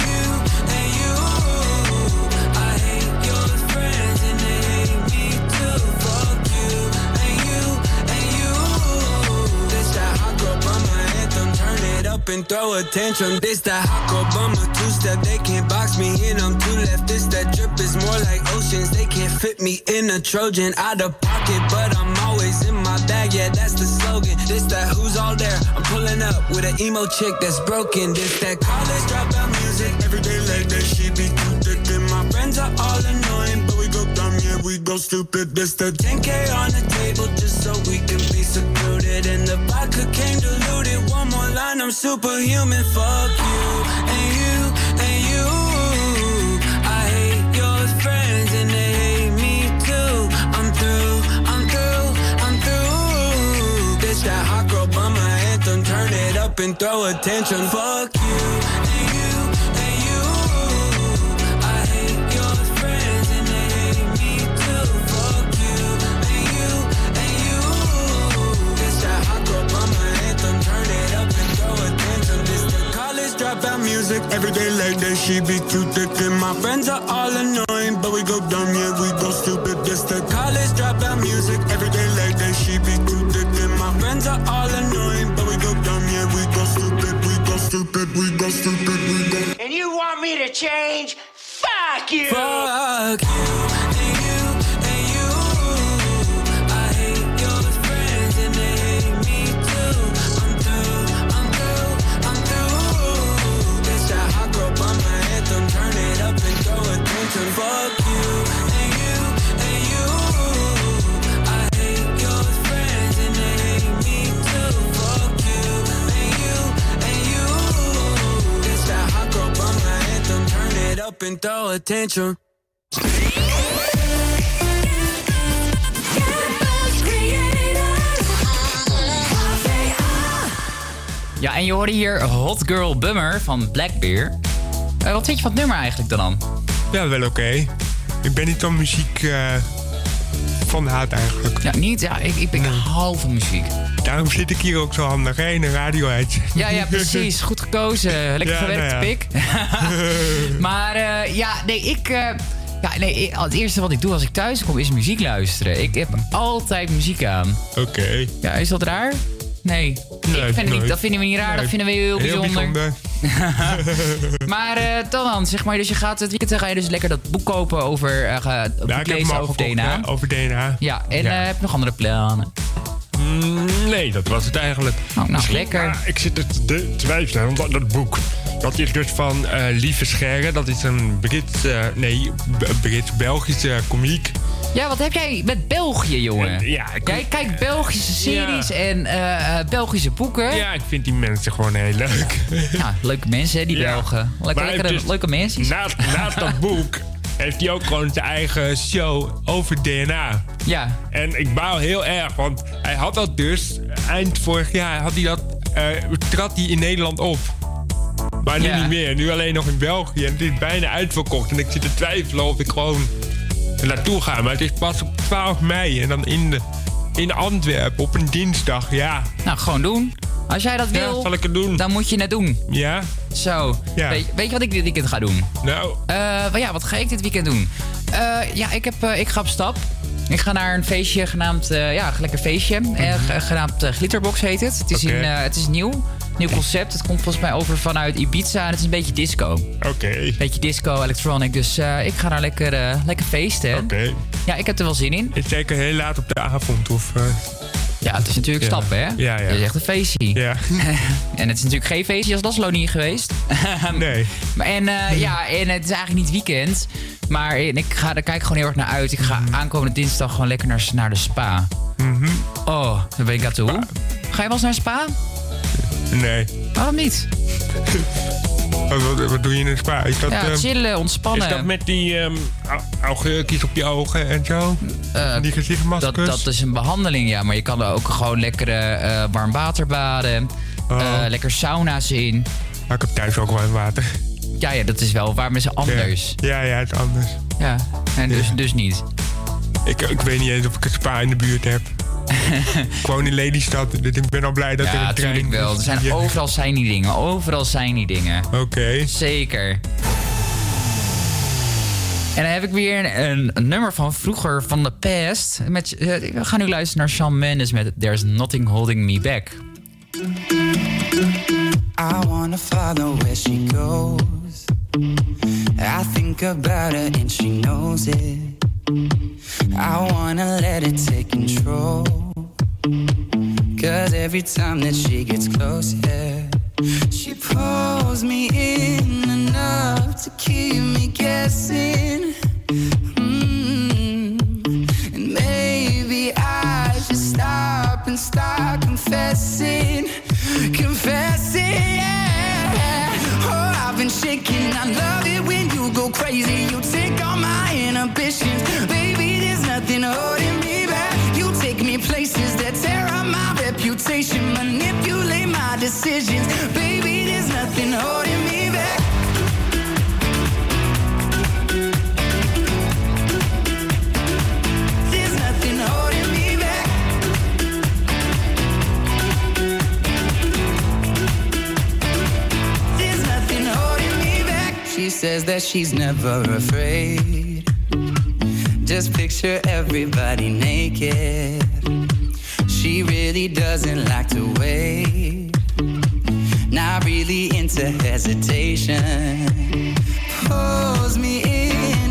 Up and throw attention. This that hot bummer two step. They can't box me in. I'm too left. This that drip is more like oceans. They can't fit me in a Trojan. Out of pocket, but I'm always in my bag. Yeah, that's the slogan. This that who's all there. I'm pulling up with an emo chick that's broken. This that college dropout music. Every day like that, she be too thick. And my friends are all annoying, but we go dumb, yeah, we go stupid. This that 10K on the table just so we can be secluded. And the vodka came. Line, I'm superhuman. Fuck you and you and you. I hate your friends and they hate me too. I'm through, I'm through, I'm through. This that hot girl bummer anthem. Turn it up and throw attention. Fuck you dropout music. Every day like that, she be too thick. And my friends are all annoying, but we go dumb, yeah, we go stupid. This the college dropout music. Every day like that, she be too thick. And my friends are all annoying, but we go dumb, yeah, we go stupid, we go stupid, we go stupid, we go. And you want me to change? Fuck you! Fuck you up and throw. Ja, en je hoorde hier Hot Girl Bummer van Blackbear. Eh, wat vind je van het nummer eigenlijk dan? Ja, wel oké. Ik ben niet zo'n muziek eh, van haat eigenlijk. Ja, niet? Ja, ik, ik ben hou van muziek. Daarom zit ik hier ook zo handig, hè, in een radio Ja, ja, precies. Goed gekozen. Lekker Ja, gewerkt, nou ja. pik. maar eh, ja, nee, ik... eh, ja, nee, ik- het eerste wat ik doe als ik thuis kom is muziek luisteren. Ik heb altijd muziek aan. Oké. Ja, is dat raar? Nee. ik vind het niet, dat vinden we niet raar, dat Nee. vinden we heel bijzonder. bijzonder. maar dan, dan, zeg maar, dus je gaat het weekend ga je dus lekker dat boek kopen over, boek Ja, lezen over gekocht, DNA. hè, over DNA. Ja, en Ja. eh, heb je nog andere plannen? Mm, nee, dat was het eigenlijk. Oh, nou, lekker. Ah, ik zit het te twijfelen, want dat, dat boek... Dat is dus van Lieve Scherre. Dat is een Brits... eh, nee, Brits-Belgische komiek. Ja, wat heb jij met België, jongen? Ja, ik- Jij kijkt Belgische series en eh, eh, Belgische boeken. Ja, ik vind die mensen gewoon heel leuk. Ja, leuke mensen, hè, die Ja. Belgen. Lekker, lekkere, dus leuke mensen. Naast, naast dat boek heeft hij ook gewoon zijn eigen show over DNA. Ja. En ik baal heel erg, want hij had dat dus eind vorig jaar had hij dat, eh, trad hij in Nederland op. Maar nu Ja. niet meer. Nu alleen nog in België. En het is bijna uitverkocht. En ik zit te twijfelen of ik gewoon naartoe ga. Maar het is pas op 12 mei. En dan in, de, in Antwerpen op een dinsdag. Ja. Nou, gewoon doen. Als jij dat Ja, wil, zal ik het doen? dan moet je het doen. Ja? Zo. Ja. Weet, weet je wat ik dit weekend ga doen? Nou. Eh, maar ja, wat ga ik dit weekend doen? Eh, ja, ik, heb, eh, ik ga op stap. Ik ga naar een feestje genaamd, eh, ja, een lekker feestje. Eh, ge- genaamd eh, Glitterbox heet het. Het is, in, eh, het is nieuw. Nieuw concept. Het komt volgens mij over vanuit Ibiza. En het is een beetje disco. Oké. Beetje disco, electronic. Dus eh, ik ga daar lekker, eh, lekker feesten. Oké. Ja, ik heb er wel zin in. Is zeker heel laat op de avond? Of, eh, Ja, het is natuurlijk Ja. stappen, hè? Ja, ja. Het is echt een feestje. Ja. en het is natuurlijk geen feestje als Laszlo niet geweest. nee. En, ja, en het is eigenlijk niet weekend. Maar ik ga, daar kijk ik gewoon heel erg naar uit. Ik ga Mhm. aankomende dinsdag gewoon lekker naar, naar de spa. Oh, daar ben ik aan toe. Ga je wel eens naar spa? Nee. Waarom niet? Wat, wat, wat doe je in een spa? Is dat, Ja, ehm, chillen, ontspannen. Is dat met die ehm, augurkjes op je ogen en zo? Eh, die gezichtmaskers? Dat, dat is een behandeling, ja. Maar je kan er ook gewoon lekker eh, warm water baden. Oh. eh, lekker sauna's in. Maar ik heb thuis ook warm water. Ja, ja, dat is wel warm is anders. Ja, ja, het is anders. Ja, en dus, dus niet. Ik, ik weet niet eens of ik een spa in de buurt heb. Gewoon in Lelystad. Dus ik ben al blij dat er Ja, een trein natuurlijk wel. Er zijn Ja. overal zijn die dingen. Overal zijn die dingen. Oké. Zeker. En dan heb ik weer een, een nummer van vroeger van de past. Met, eh, we gaan nu luisteren naar Shawn Mendes met There's Nothing Holding Me Back. I wanna follow where she goes. I think about her and she knows it. I wanna let it take control. Cause every time that she gets close, yeah, she pulls me in enough to keep me guessing. Mm. And maybe I should stop and start confessing. Confessing, yeah. Oh, I've been shaking. I love it when you go crazy. You take all my inhibitions. Decisions. Baby, there's nothing holding me back. There's nothing holding me back. There's nothing holding me back. She says that she's never afraid. Just picture everybody naked. She really doesn't like to wait. Not really into hesitation. Pulls me in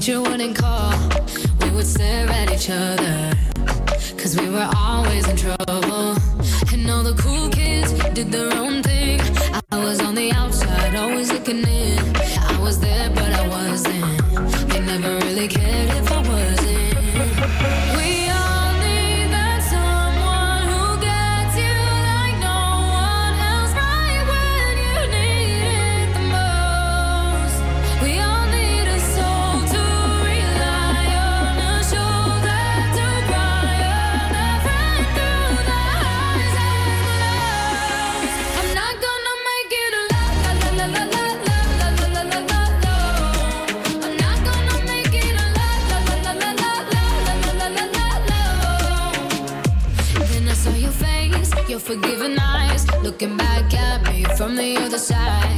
teacher wouldn't call. We would stare at each other, cause we were always in trouble. And all the cool kids did their own thing. I was on the outside, always looking in. The other side,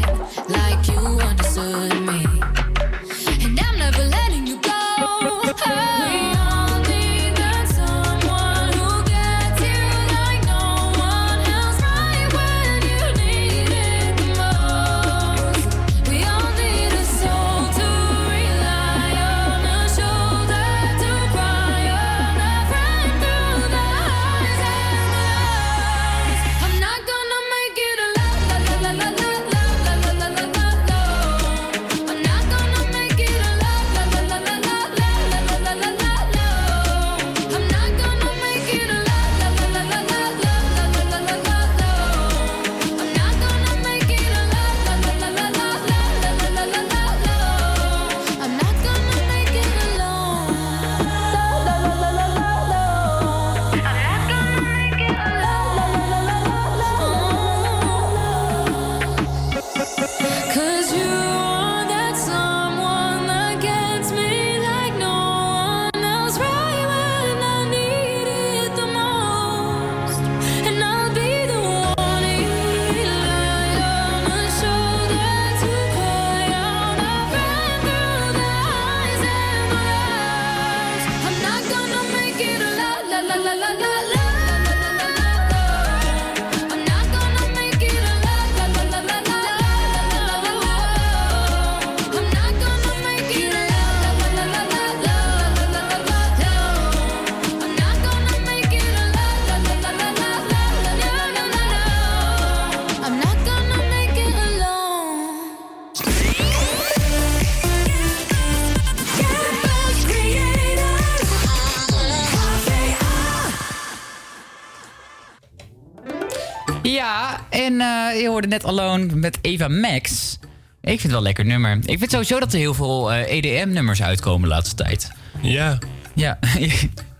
hoorde net Alone met Eva Max. Ik vind het wel een lekker nummer. Ik vind sowieso dat er heel veel eh, EDM-nummers uitkomen de laatste tijd. Ja. Ja.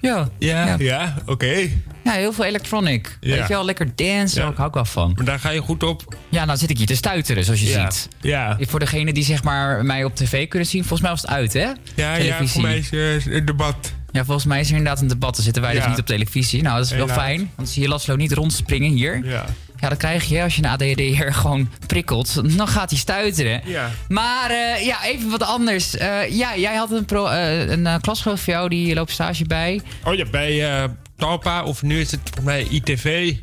ja. Ja, ja, oké. Ja, heel veel electronic. Ja. Weet je wel, lekker dance, Ja. ook hou ik wel van. Maar daar ga je goed op. Ja, nou zit ik hier te stuiteren, zoals je Ja. ziet. Ja. Voor degene die zeg maar mij op tv kunnen zien, volgens mij was het uit, hè? Ja, ja, Televisie. voor mij is eh, het debat. Ja, volgens mij is er inderdaad een debat. Dan zitten wij dus Ja. niet op televisie. Nou, dat is wel Helaas. fijn. Want dan zie je Laszlo niet rondspringen hier. Ja. Ja, dat krijg je als je een ADHD'er gewoon prikkelt. Dan gaat hij stuiteren. Ja. Maar eh, ja, even wat anders. Eh, ja, jij had een, pro, eh, een klasgenoot van jou, die loopt stage bij. Oh ja, bij eh, Talpa, of nu is het mij ITV.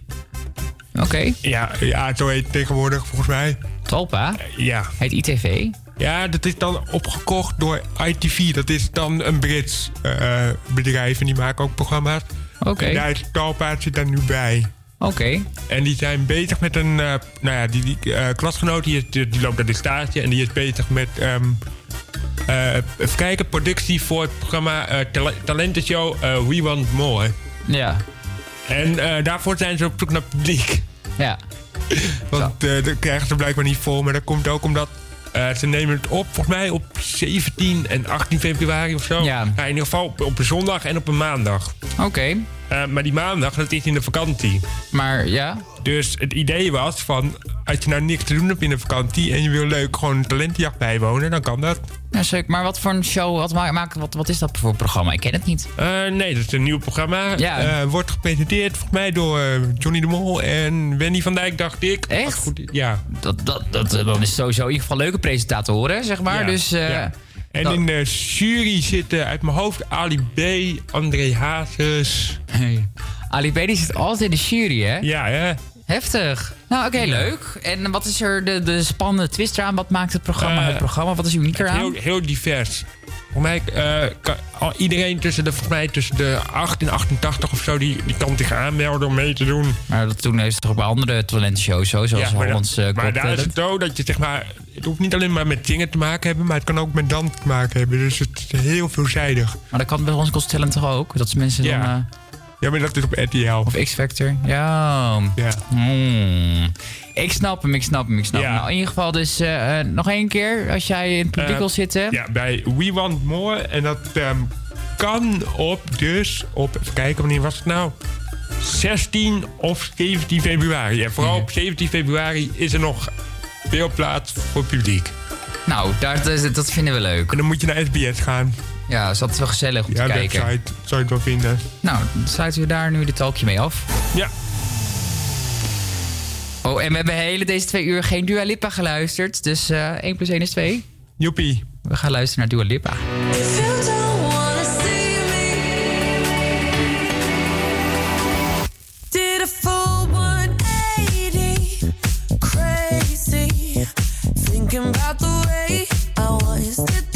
Oké. Ja, ja, zo heet het tegenwoordig volgens mij. Talpa? Ja. Heet ITV? Ja, dat is dan opgekocht door ITV. Dat is dan een Brits eh, bedrijf en die maken ook programma's. Oké. En daar is Talpa zit daar nu bij. Oké. En die zijn bezig met een... eh, nou ja, die, die eh, klasgenoot die, is, die, die loopt naar de stage en die is bezig met... eh, even kijken, productie voor het programma tala- talentenshow We Want More. Ja. En daarvoor zijn ze op zoek naar publiek. Ja. Want dat krijgen ze blijkbaar niet vol. Maar dat komt ook omdat ze nemen het op, volgens mij op 17 en 18 februari of zo. Ja. in ieder geval op, op een zondag en op een maandag. Oké. Eh, maar die maandag, dat is in de vakantie. Maar ja. Dus het idee was van, als je nou niks te doen hebt in de vakantie... en je wil leuk gewoon een talentenjacht bijwonen, dan kan dat. Ja, zeker. Maar wat voor een show, wat, ma- maak, wat, wat is dat voor programma? Ik ken het niet. Eh, nee, dat is een nieuw programma. Ja. Eh, wordt gepresenteerd volgens mij door Johnny de Mol en Wendy van Dijk, dacht ik. Echt? Goed, ja. Dat, dat, dat, dan is sowieso in ieder geval leuke presentatoren, zeg maar. Ja, Dus, ja. En dat- in de jury zitten uit mijn hoofd Ali B, André Hazes. Hey. Ali B die zit altijd in de jury, hè? Ja, hè? Heftig. Nou, oké, leuk. En wat is er de, de spannende twist eraan? Wat maakt het programma Eh, het programma? Wat is uniek eraan? Heel, heel divers. Voor mij eh, kan iedereen tussen de, volgens mij tussen de 8 en 88 of zo, die, die kan zich aanmelden om mee te doen. Maar dat toen heeft het toch ook bij andere talentenshows zo, zoals Ja, maar, Hollands uh, maar daar is het zo dat je zeg maar, het hoeft niet alleen maar met zingen te maken hebben, maar het kan ook met dans te maken hebben. Dus het is heel veelzijdig. Maar dat kan bij Got Talent toch ook? Dat mensen Ja. dan... eh, Ja, maar dat is op RTL. Of X-Factor. Ja. Ja. Hmm. Ik snap hem, ik snap hem, ik snap Ja. hem. Nou, in ieder geval dus eh, eh, nog één keer, als jij in het publiek Eh, wil zitten. Ja, bij We Want More. En dat ehm, kan op dus op, even kijken, wanneer was het nou? 16 of 17 februari. En vooral op 17 februari is er nog veel plaats voor publiek. Nou, dat, dat vinden we leuk. En dan moet je naar SBS gaan. Ja, dat is altijd wel gezellig om Ja, te kijken. website zou je het wel vinden. Nou, dan sluiten we daar nu de talkje mee af. Ja. Oh, en we hebben hele deze twee uur geen Dua Lipa geluisterd. Dus eh 1 plus 1 is 2. Joepie. We gaan luisteren naar Dua Lipa. Did a full 180, crazy. Thinking about the way I was.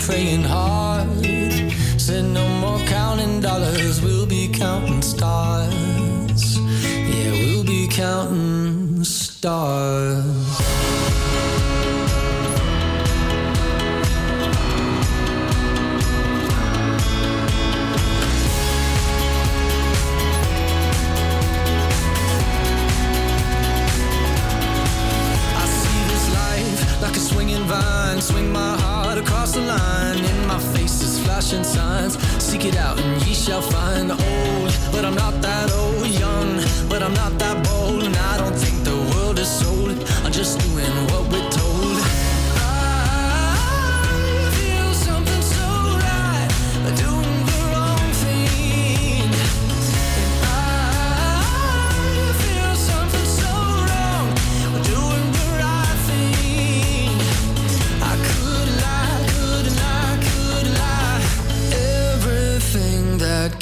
praying hard. Said no more counting dollars, we'll be counting stars. Yeah, we'll be counting stars. ancient signs. Seek it out and ye shall find. Old, but I'm not that old. Young, but I'm not that bold. And I don't think the world is sold. I'm just doing what we're told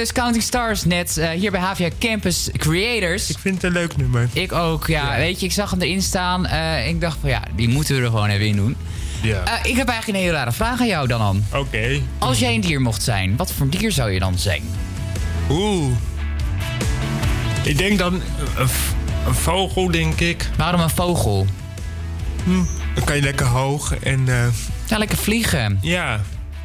Dus Counting Stars net eh, hier bij HVA Campus Creators. Ik vind het een leuk nummer. Ik ook, ja. Weet je, ik zag hem erin staan. eh, ik dacht van ja, die moeten we er gewoon even in doen. Ja. Eh, ik heb eigenlijk een hele rare vraag aan jou dan, An. Oké. Als jij een dier mocht zijn, wat voor dier zou je dan zijn? Oeh. Ik denk dan een, vogel, denk ik. Waarom een vogel? Hm, dan kan je lekker hoog en... eh, Ja, lekker vliegen. Ja.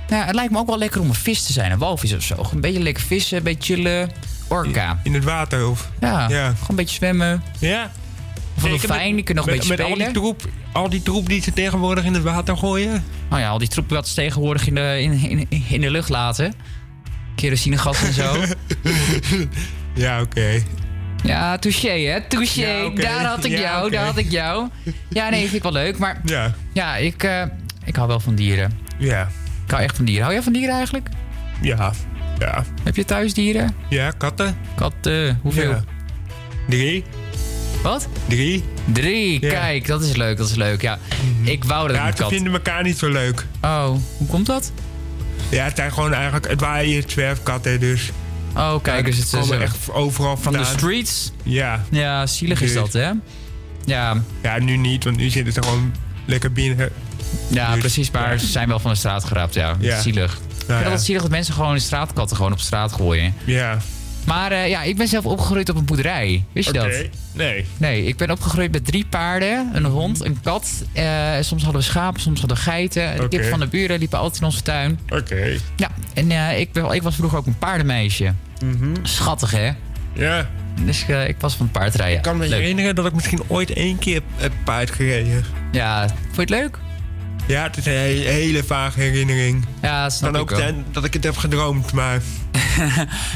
Ja, het lijkt me ook wel lekker om een vis te zijn, een walvis of zo. Een beetje lekker vissen, een beetje chillen. Orka. In het water of... Ja, Ja. gewoon een beetje zwemmen. Ja. Een Zeker dolfijn, die kunnen nog een beetje met spelen. al die, troep, al die troep die ze tegenwoordig in het water gooien. Nou ja, al die troepen wat ze tegenwoordig in de, in, in, in de lucht laten. Kerosinegas en zo. ja, oké. Ja, touché hè, touché. Ja. Daar had ik Ja, jou, daar had ik jou. Ja, nee, vind ik wel leuk. Maar Ja. ja, ik, eh, ik hou wel van dieren. Ja. Ik hou echt van dieren. Hou jij van dieren eigenlijk? Ja. Ja. Heb je thuisdieren? Ja, katten. Katten, hoeveel? Ja. Drie. Wat? Drie. Drie, Ja. kijk, dat is leuk, dat is leuk. Ja, ik wou dat Ja, ik een ze kat. vinden elkaar niet zo leuk. Oh, hoe komt dat? Ja, het zijn gewoon eigenlijk... Het waren eerst zwerfkatten, dus... Oh, kijk, dus het is zo- echt overal Van de vandaan. streets? Ja. Ja, zielig is Dus- dat, hè? Ja. Ja, nu niet, want nu zitten ze gewoon lekker binnen. Ja, precies, maar ja. ze zijn wel van de straat geraapt, ja. Ja. Zielig. ik vind ja. het zielig dat mensen gewoon de straatkatten gewoon op straat gooien. Ja. Maar eh, ja, ik ben zelf opgegroeid op een boerderij. Wist je Oké. dat? Nee. Nee, ik ben opgegroeid met drie paarden, een hond, een kat. eh, soms hadden we schapen, soms hadden we geiten. De kippen van de buren liepen altijd in onze tuin. Oké. Ja, en eh, ik, ben, ik was vroeger ook een paardenmeisje. Schattig, hè? Ja. Dus ik was van het paardrijden. Ik kan me Leuk. herinneren dat ik misschien ooit één keer heb paard gereden. Ja, vond je het leuk? Ja, het is een hele, hele vage herinnering. Ja, snap kan ik ook wel. zijn dat ik het heb gedroomd, maar... We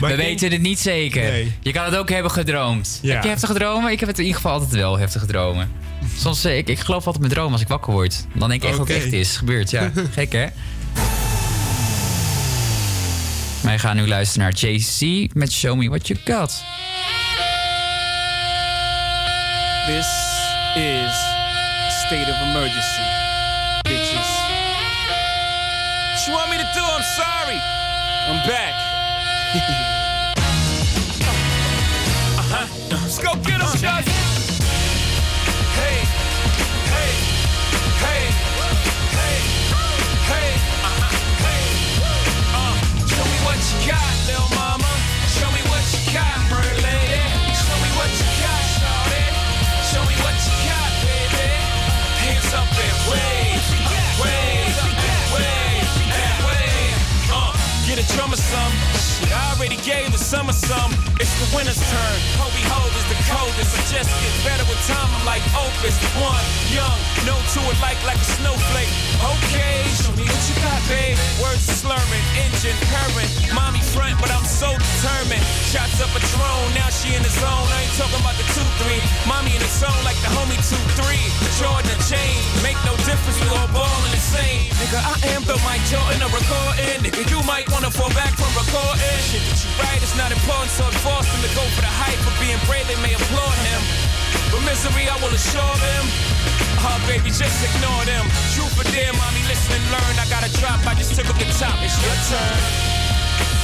ik denk- weten het niet zeker. Nee. Je kan het ook hebben gedroomd. Ja. Heb je heftige dromen? Ik heb het in ieder geval altijd wel heftige dromen. Soms, eh, ik, ik geloof altijd mijn droom als ik wakker word. Dan denk ik echt dat het echt is. Gebeurt, ja. Gek, hè? Wij gaan nu luisteren naar JC met Show Me What You Got. This is state of emergency, What you want me to do? I'm sorry. I'm back. uh-huh. Let's go get him, Josh. The winter's turn. Hobie Ho is the coldest. I just get better with time. I'm like Opus. One, young, no to it like like a snowflake. Okay, show me what you got, babe. Words slurring, engine purring. Mommy front, but I'm so. Shots up a drone, now she in the zone. I ain't talking about the two three. Mommy in the zone like the homie two three. Jordan and chain, make no difference. We all ballin' the same. Nigga, I am the Mike Jordan of recording. Nigga, you might wanna fall back from recording. Shit that you write is not important, so it forced him to go for the hype. For being brave, they may applaud him. But misery, I will assure them. Oh, baby, just ignore them. Truth or dare, mommy, listen and learn. I got to drop, I just took up the top. It's your turn.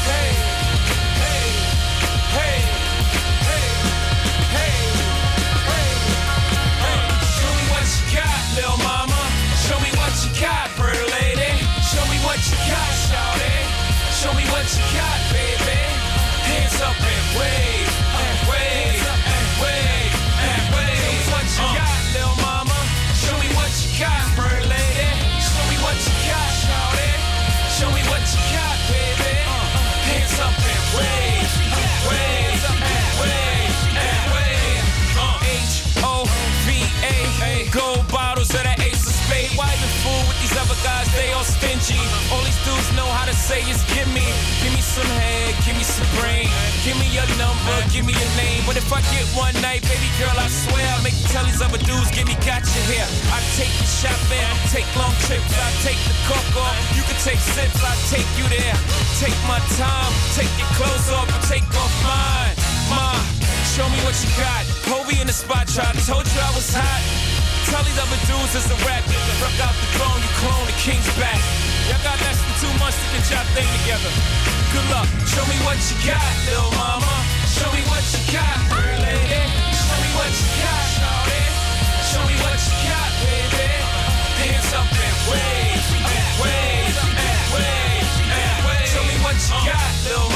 Hey, what you got, little mama. Show me what say is give me, give me some head, give me some brain, give me your number, give me your name. But if I get one night, baby girl, I swear I'll make tell these other dudes give me gotcha here. I take you shopping, take long trips, I take the coke off, you can take sips, I take you there. Take my time, take your clothes off, I take off mine, mine. Show me what you got. Povey in the spot, try. Told you I was hot. Tell these other dudes it's a rap. Fuck out the phone, you clone the king's back. Y'all got less than two months to get y'all thing together. Good luck. Show me what you got, little mama. Show me what you got, pretty lady. Show me what you got, shawty. Show me what you got, baby. Dance up and wave, wave, wave, and wave. Show me what you got, little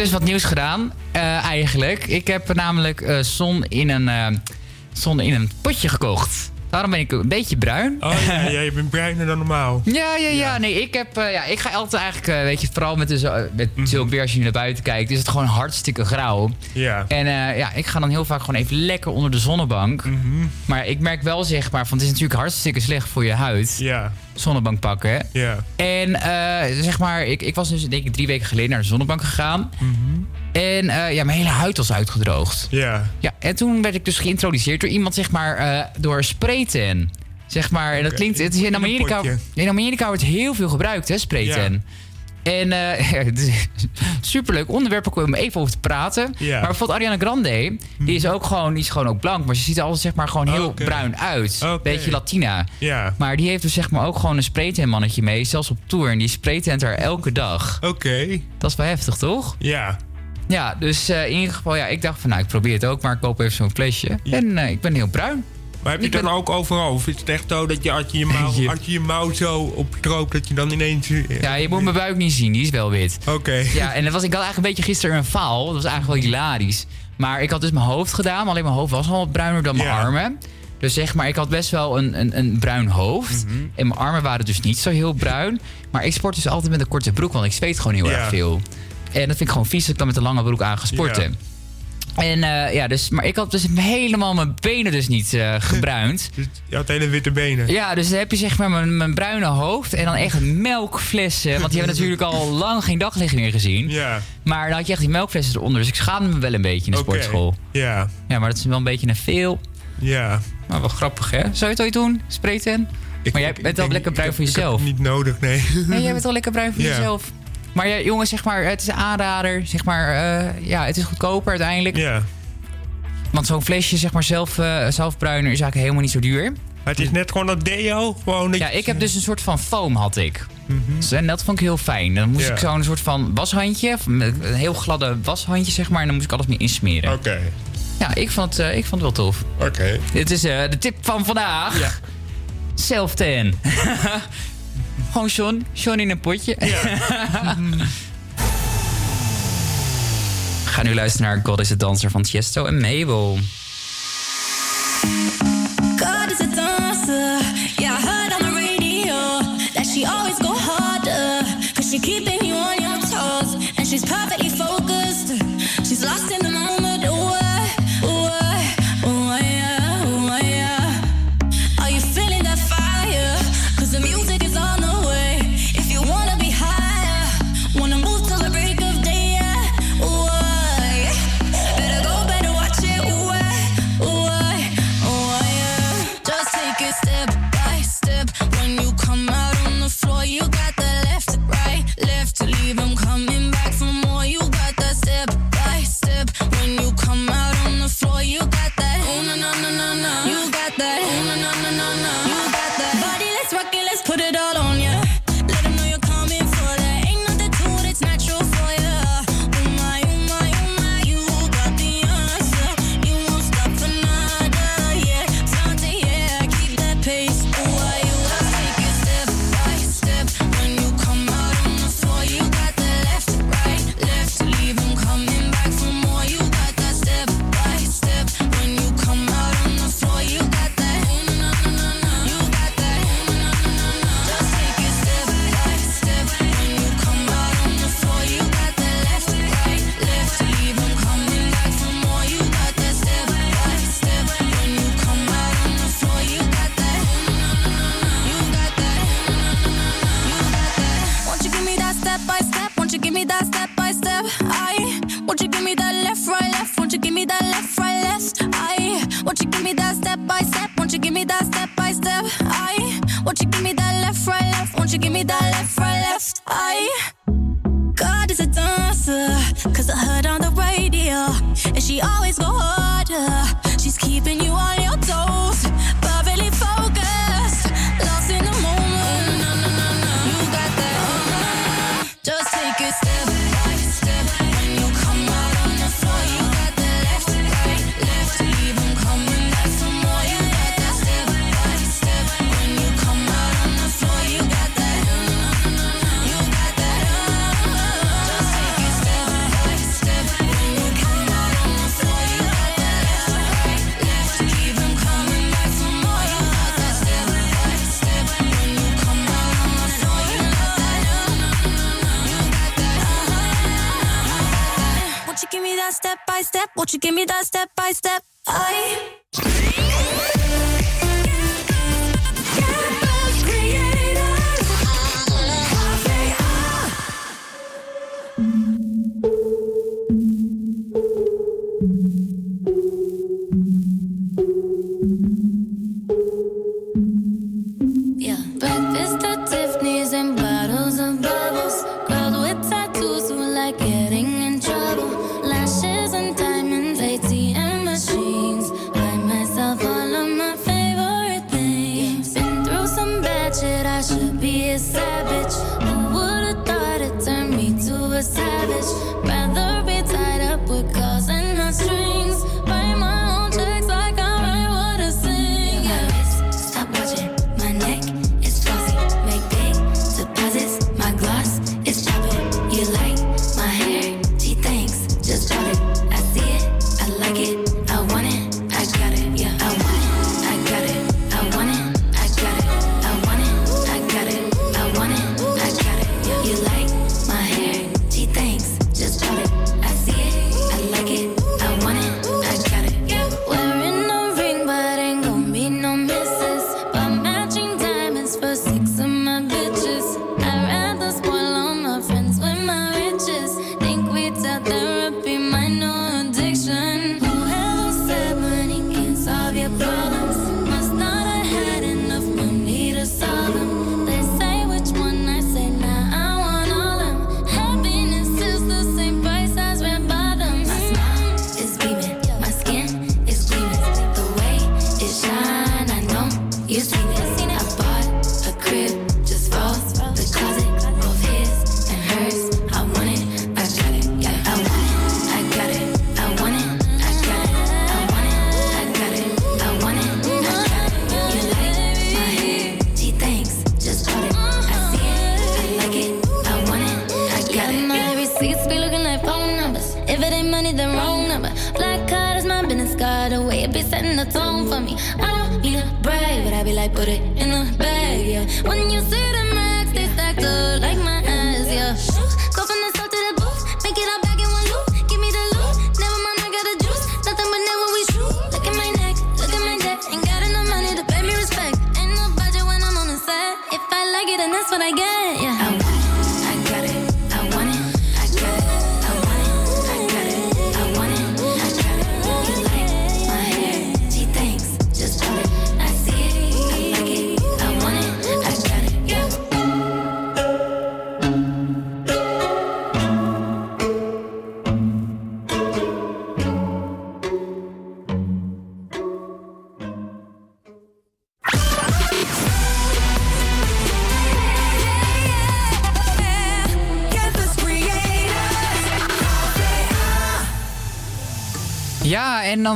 dus wat nieuws gedaan, eh, eigenlijk. Ik heb namelijk eh, zon, in een, eh, zon in een potje gekocht. Daarom ben ik een beetje bruin. Oh ja, je bent bruiner dan normaal. ja, ja, ja. Nee, ik, heb, ja, ik ga altijd eigenlijk, weet je, vooral met, dus, met mm-hmm. als je naar buiten kijkt, is het gewoon hartstikke grauw. Ja. En ja, ik ga dan heel vaak gewoon even lekker onder de zonnebank. Mhm. Maar ik merk wel, zeg maar, van het is natuurlijk hartstikke slecht voor je huid. Ja. Zonnebank pakken. hè. Ja. En eh, zeg maar, ik, ik was dus denk ik drie weken geleden naar de zonnebank gegaan. En eh, ja, mijn hele huid was uitgedroogd. Ja. Ja, en toen werd ik dus geïntroduceerd door iemand, zeg maar, eh, door spraytan. Zeg maar, en dat klinkt, het is in Amerika, in Amerika wordt heel veel gebruikt, hè, spraytan. En een superleuk onderwerp ook om even over te praten. Maar bijvoorbeeld Ariana Grande, die is ook gewoon, die is gewoon ook blank. Maar ze ziet er altijd zeg maar gewoon heel bruin uit. Beetje Latina. Maar die heeft dus zeg maar ook gewoon een spraytan mannetje mee. Zelfs op tour. En die spraytant haar elke dag. Oké. Dat is wel heftig, toch? Ja. Ja, dus eh, in ieder geval, ja, ik dacht van nou, ik probeer het ook, maar ik koop even zo'n flesje. En eh, ik ben heel bruin. Maar heb je het dan ook overal? Of is het echt zo dat je als je je mouw, als je, je mouw zo opstroopt, dat je dan ineens... eh, Ja, je moet mijn buik niet zien, die is wel wit. Oké. Ja, en dat was, ik had eigenlijk een beetje gisteren een faal. Dat was eigenlijk wel hilarisch. Maar ik had dus mijn hoofd gedaan, maar alleen mijn hoofd was al wat bruiner dan mijn Ja. armen. Dus zeg maar, ik had best wel een, een, een bruin hoofd. Mhm. En mijn armen waren dus niet zo heel bruin. Maar ik sport dus altijd met een korte broek, want ik zweet gewoon heel Ja. erg veel. En dat vind ik gewoon vies dat ik dan met een lange broek aan ga sporten. En eh, ja, dus, maar ik had dus helemaal mijn benen dus niet eh, gebruind. Je had hele witte benen. Ja, dus dan heb je zeg maar mijn, mijn bruine hoofd en dan echt melkflessen. Want die hebben natuurlijk al lang geen daglicht meer gezien. Ja. Maar dan had je echt die melkflessen eronder. Dus ik schaamde me wel een beetje in de sportschool. Ja. Ja, maar dat is wel een beetje een veel. Ja. Maar wel grappig, hè? Zou je het ooit doen? Sprayten? Maar jij bent wel denk- lekker bruin voor jezelf. niet nodig, nee. Nee, jij bent wel lekker bruin voor Ja. jezelf. Maar ja, jongens, zeg maar, het is een aanrader. Zeg maar, eh, ja, het is goedkoper uiteindelijk. Ja. Want zo'n flesje, zeg maar, zelf, eh, zelfbruiner is eigenlijk helemaal niet zo duur. Maar het is net gewoon dat deo. Gewoon dat Ja, ik heb dus een soort van foam had ik. Dus, en dat vond ik heel fijn. Dan moest Ja. ik zo'n soort van washandje, een heel gladde washandje zeg maar, en dan moest ik alles mee insmeren. Oké. Ja, ik vond, het, eh, ik vond het wel tof. Oké. Dit is de tip van vandaag. Ja. Self-tan. Gewoon Sean, Sean in een potje. Ga nu luisteren naar God is a Dancer van Tiesto en Mabel. God is a dancer. Yeah, I heard on the radio that she always go harder. Cause she keeping you on your toes. And she's perfectly I God is a dancer, cause I heard on the radio, and she always go harder. You give me that step?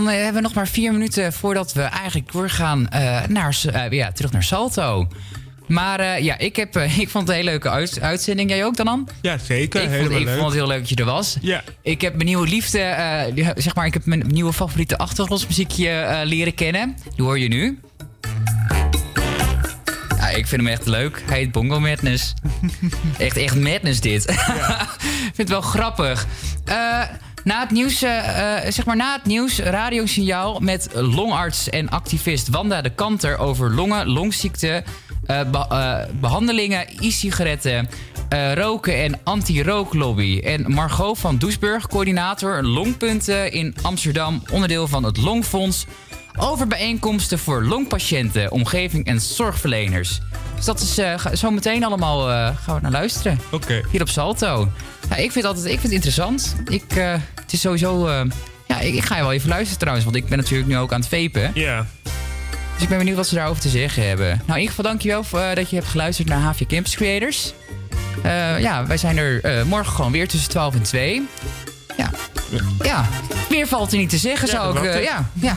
Dan eh, hebben we nog maar vier minuten voordat we eigenlijk doorgaan eh, naar, eh, ja, terug naar Salto. Maar ja, ik, heb, ik vond het een hele leuke uit- uitzending. Jij ook dan, An? Ja, zeker. Ik, vond, ik leuk. vond het heel leuk dat je er was. Ja. Ik heb mijn nieuwe liefde, zeg maar, ik heb mijn nieuwe favoriete achtergrondmuziekje eh, leren kennen. Die hoor je nu. Ja, ik vind hem echt leuk. Hij heet Bongo Madness. echt, echt madness dit. ik vind het wel grappig. Eh, na het nieuws, eh, eh, zeg maar na het nieuws, radiosignaal met longarts en activist Wanda de Kanter over longen, longziekte, eh, be- eh, behandelingen, e-sigaretten, roken en anti-rooklobby. En Margot van Doesburg, coördinator longpunten in Amsterdam, onderdeel van het Longfonds over bijeenkomsten voor longpatiënten, omgeving en zorgverleners. Dus dat is zo meteen allemaal gaan we naar luisteren. Oké. Hier op Salto. Ja, ik vind het altijd ik vind het interessant. Ik, het is sowieso. eh, ja, ik, ik ga je wel even luisteren trouwens, want ik ben natuurlijk nu ook aan het vapen. Ja. Dus ik ben benieuwd wat ze daarover te zeggen hebben. Nou, in ieder geval dankjewel voor, eh, dat je hebt geluisterd naar HV Campus Creators. Eh, ja, wij zijn er morgen gewoon weer tussen 12 en 2. Ja. Ja, meer valt er niet te zeggen, Ja, zou ik. ja, ja.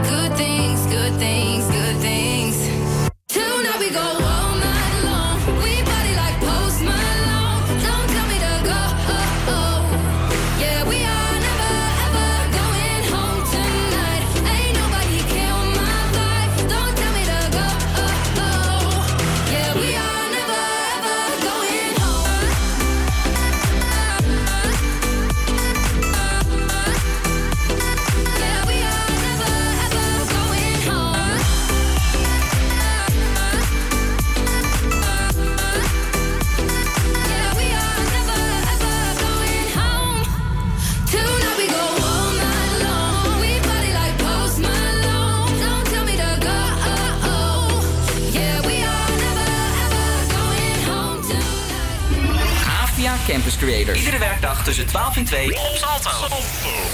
Iedere werkdag tussen 12 en 2 op Salto.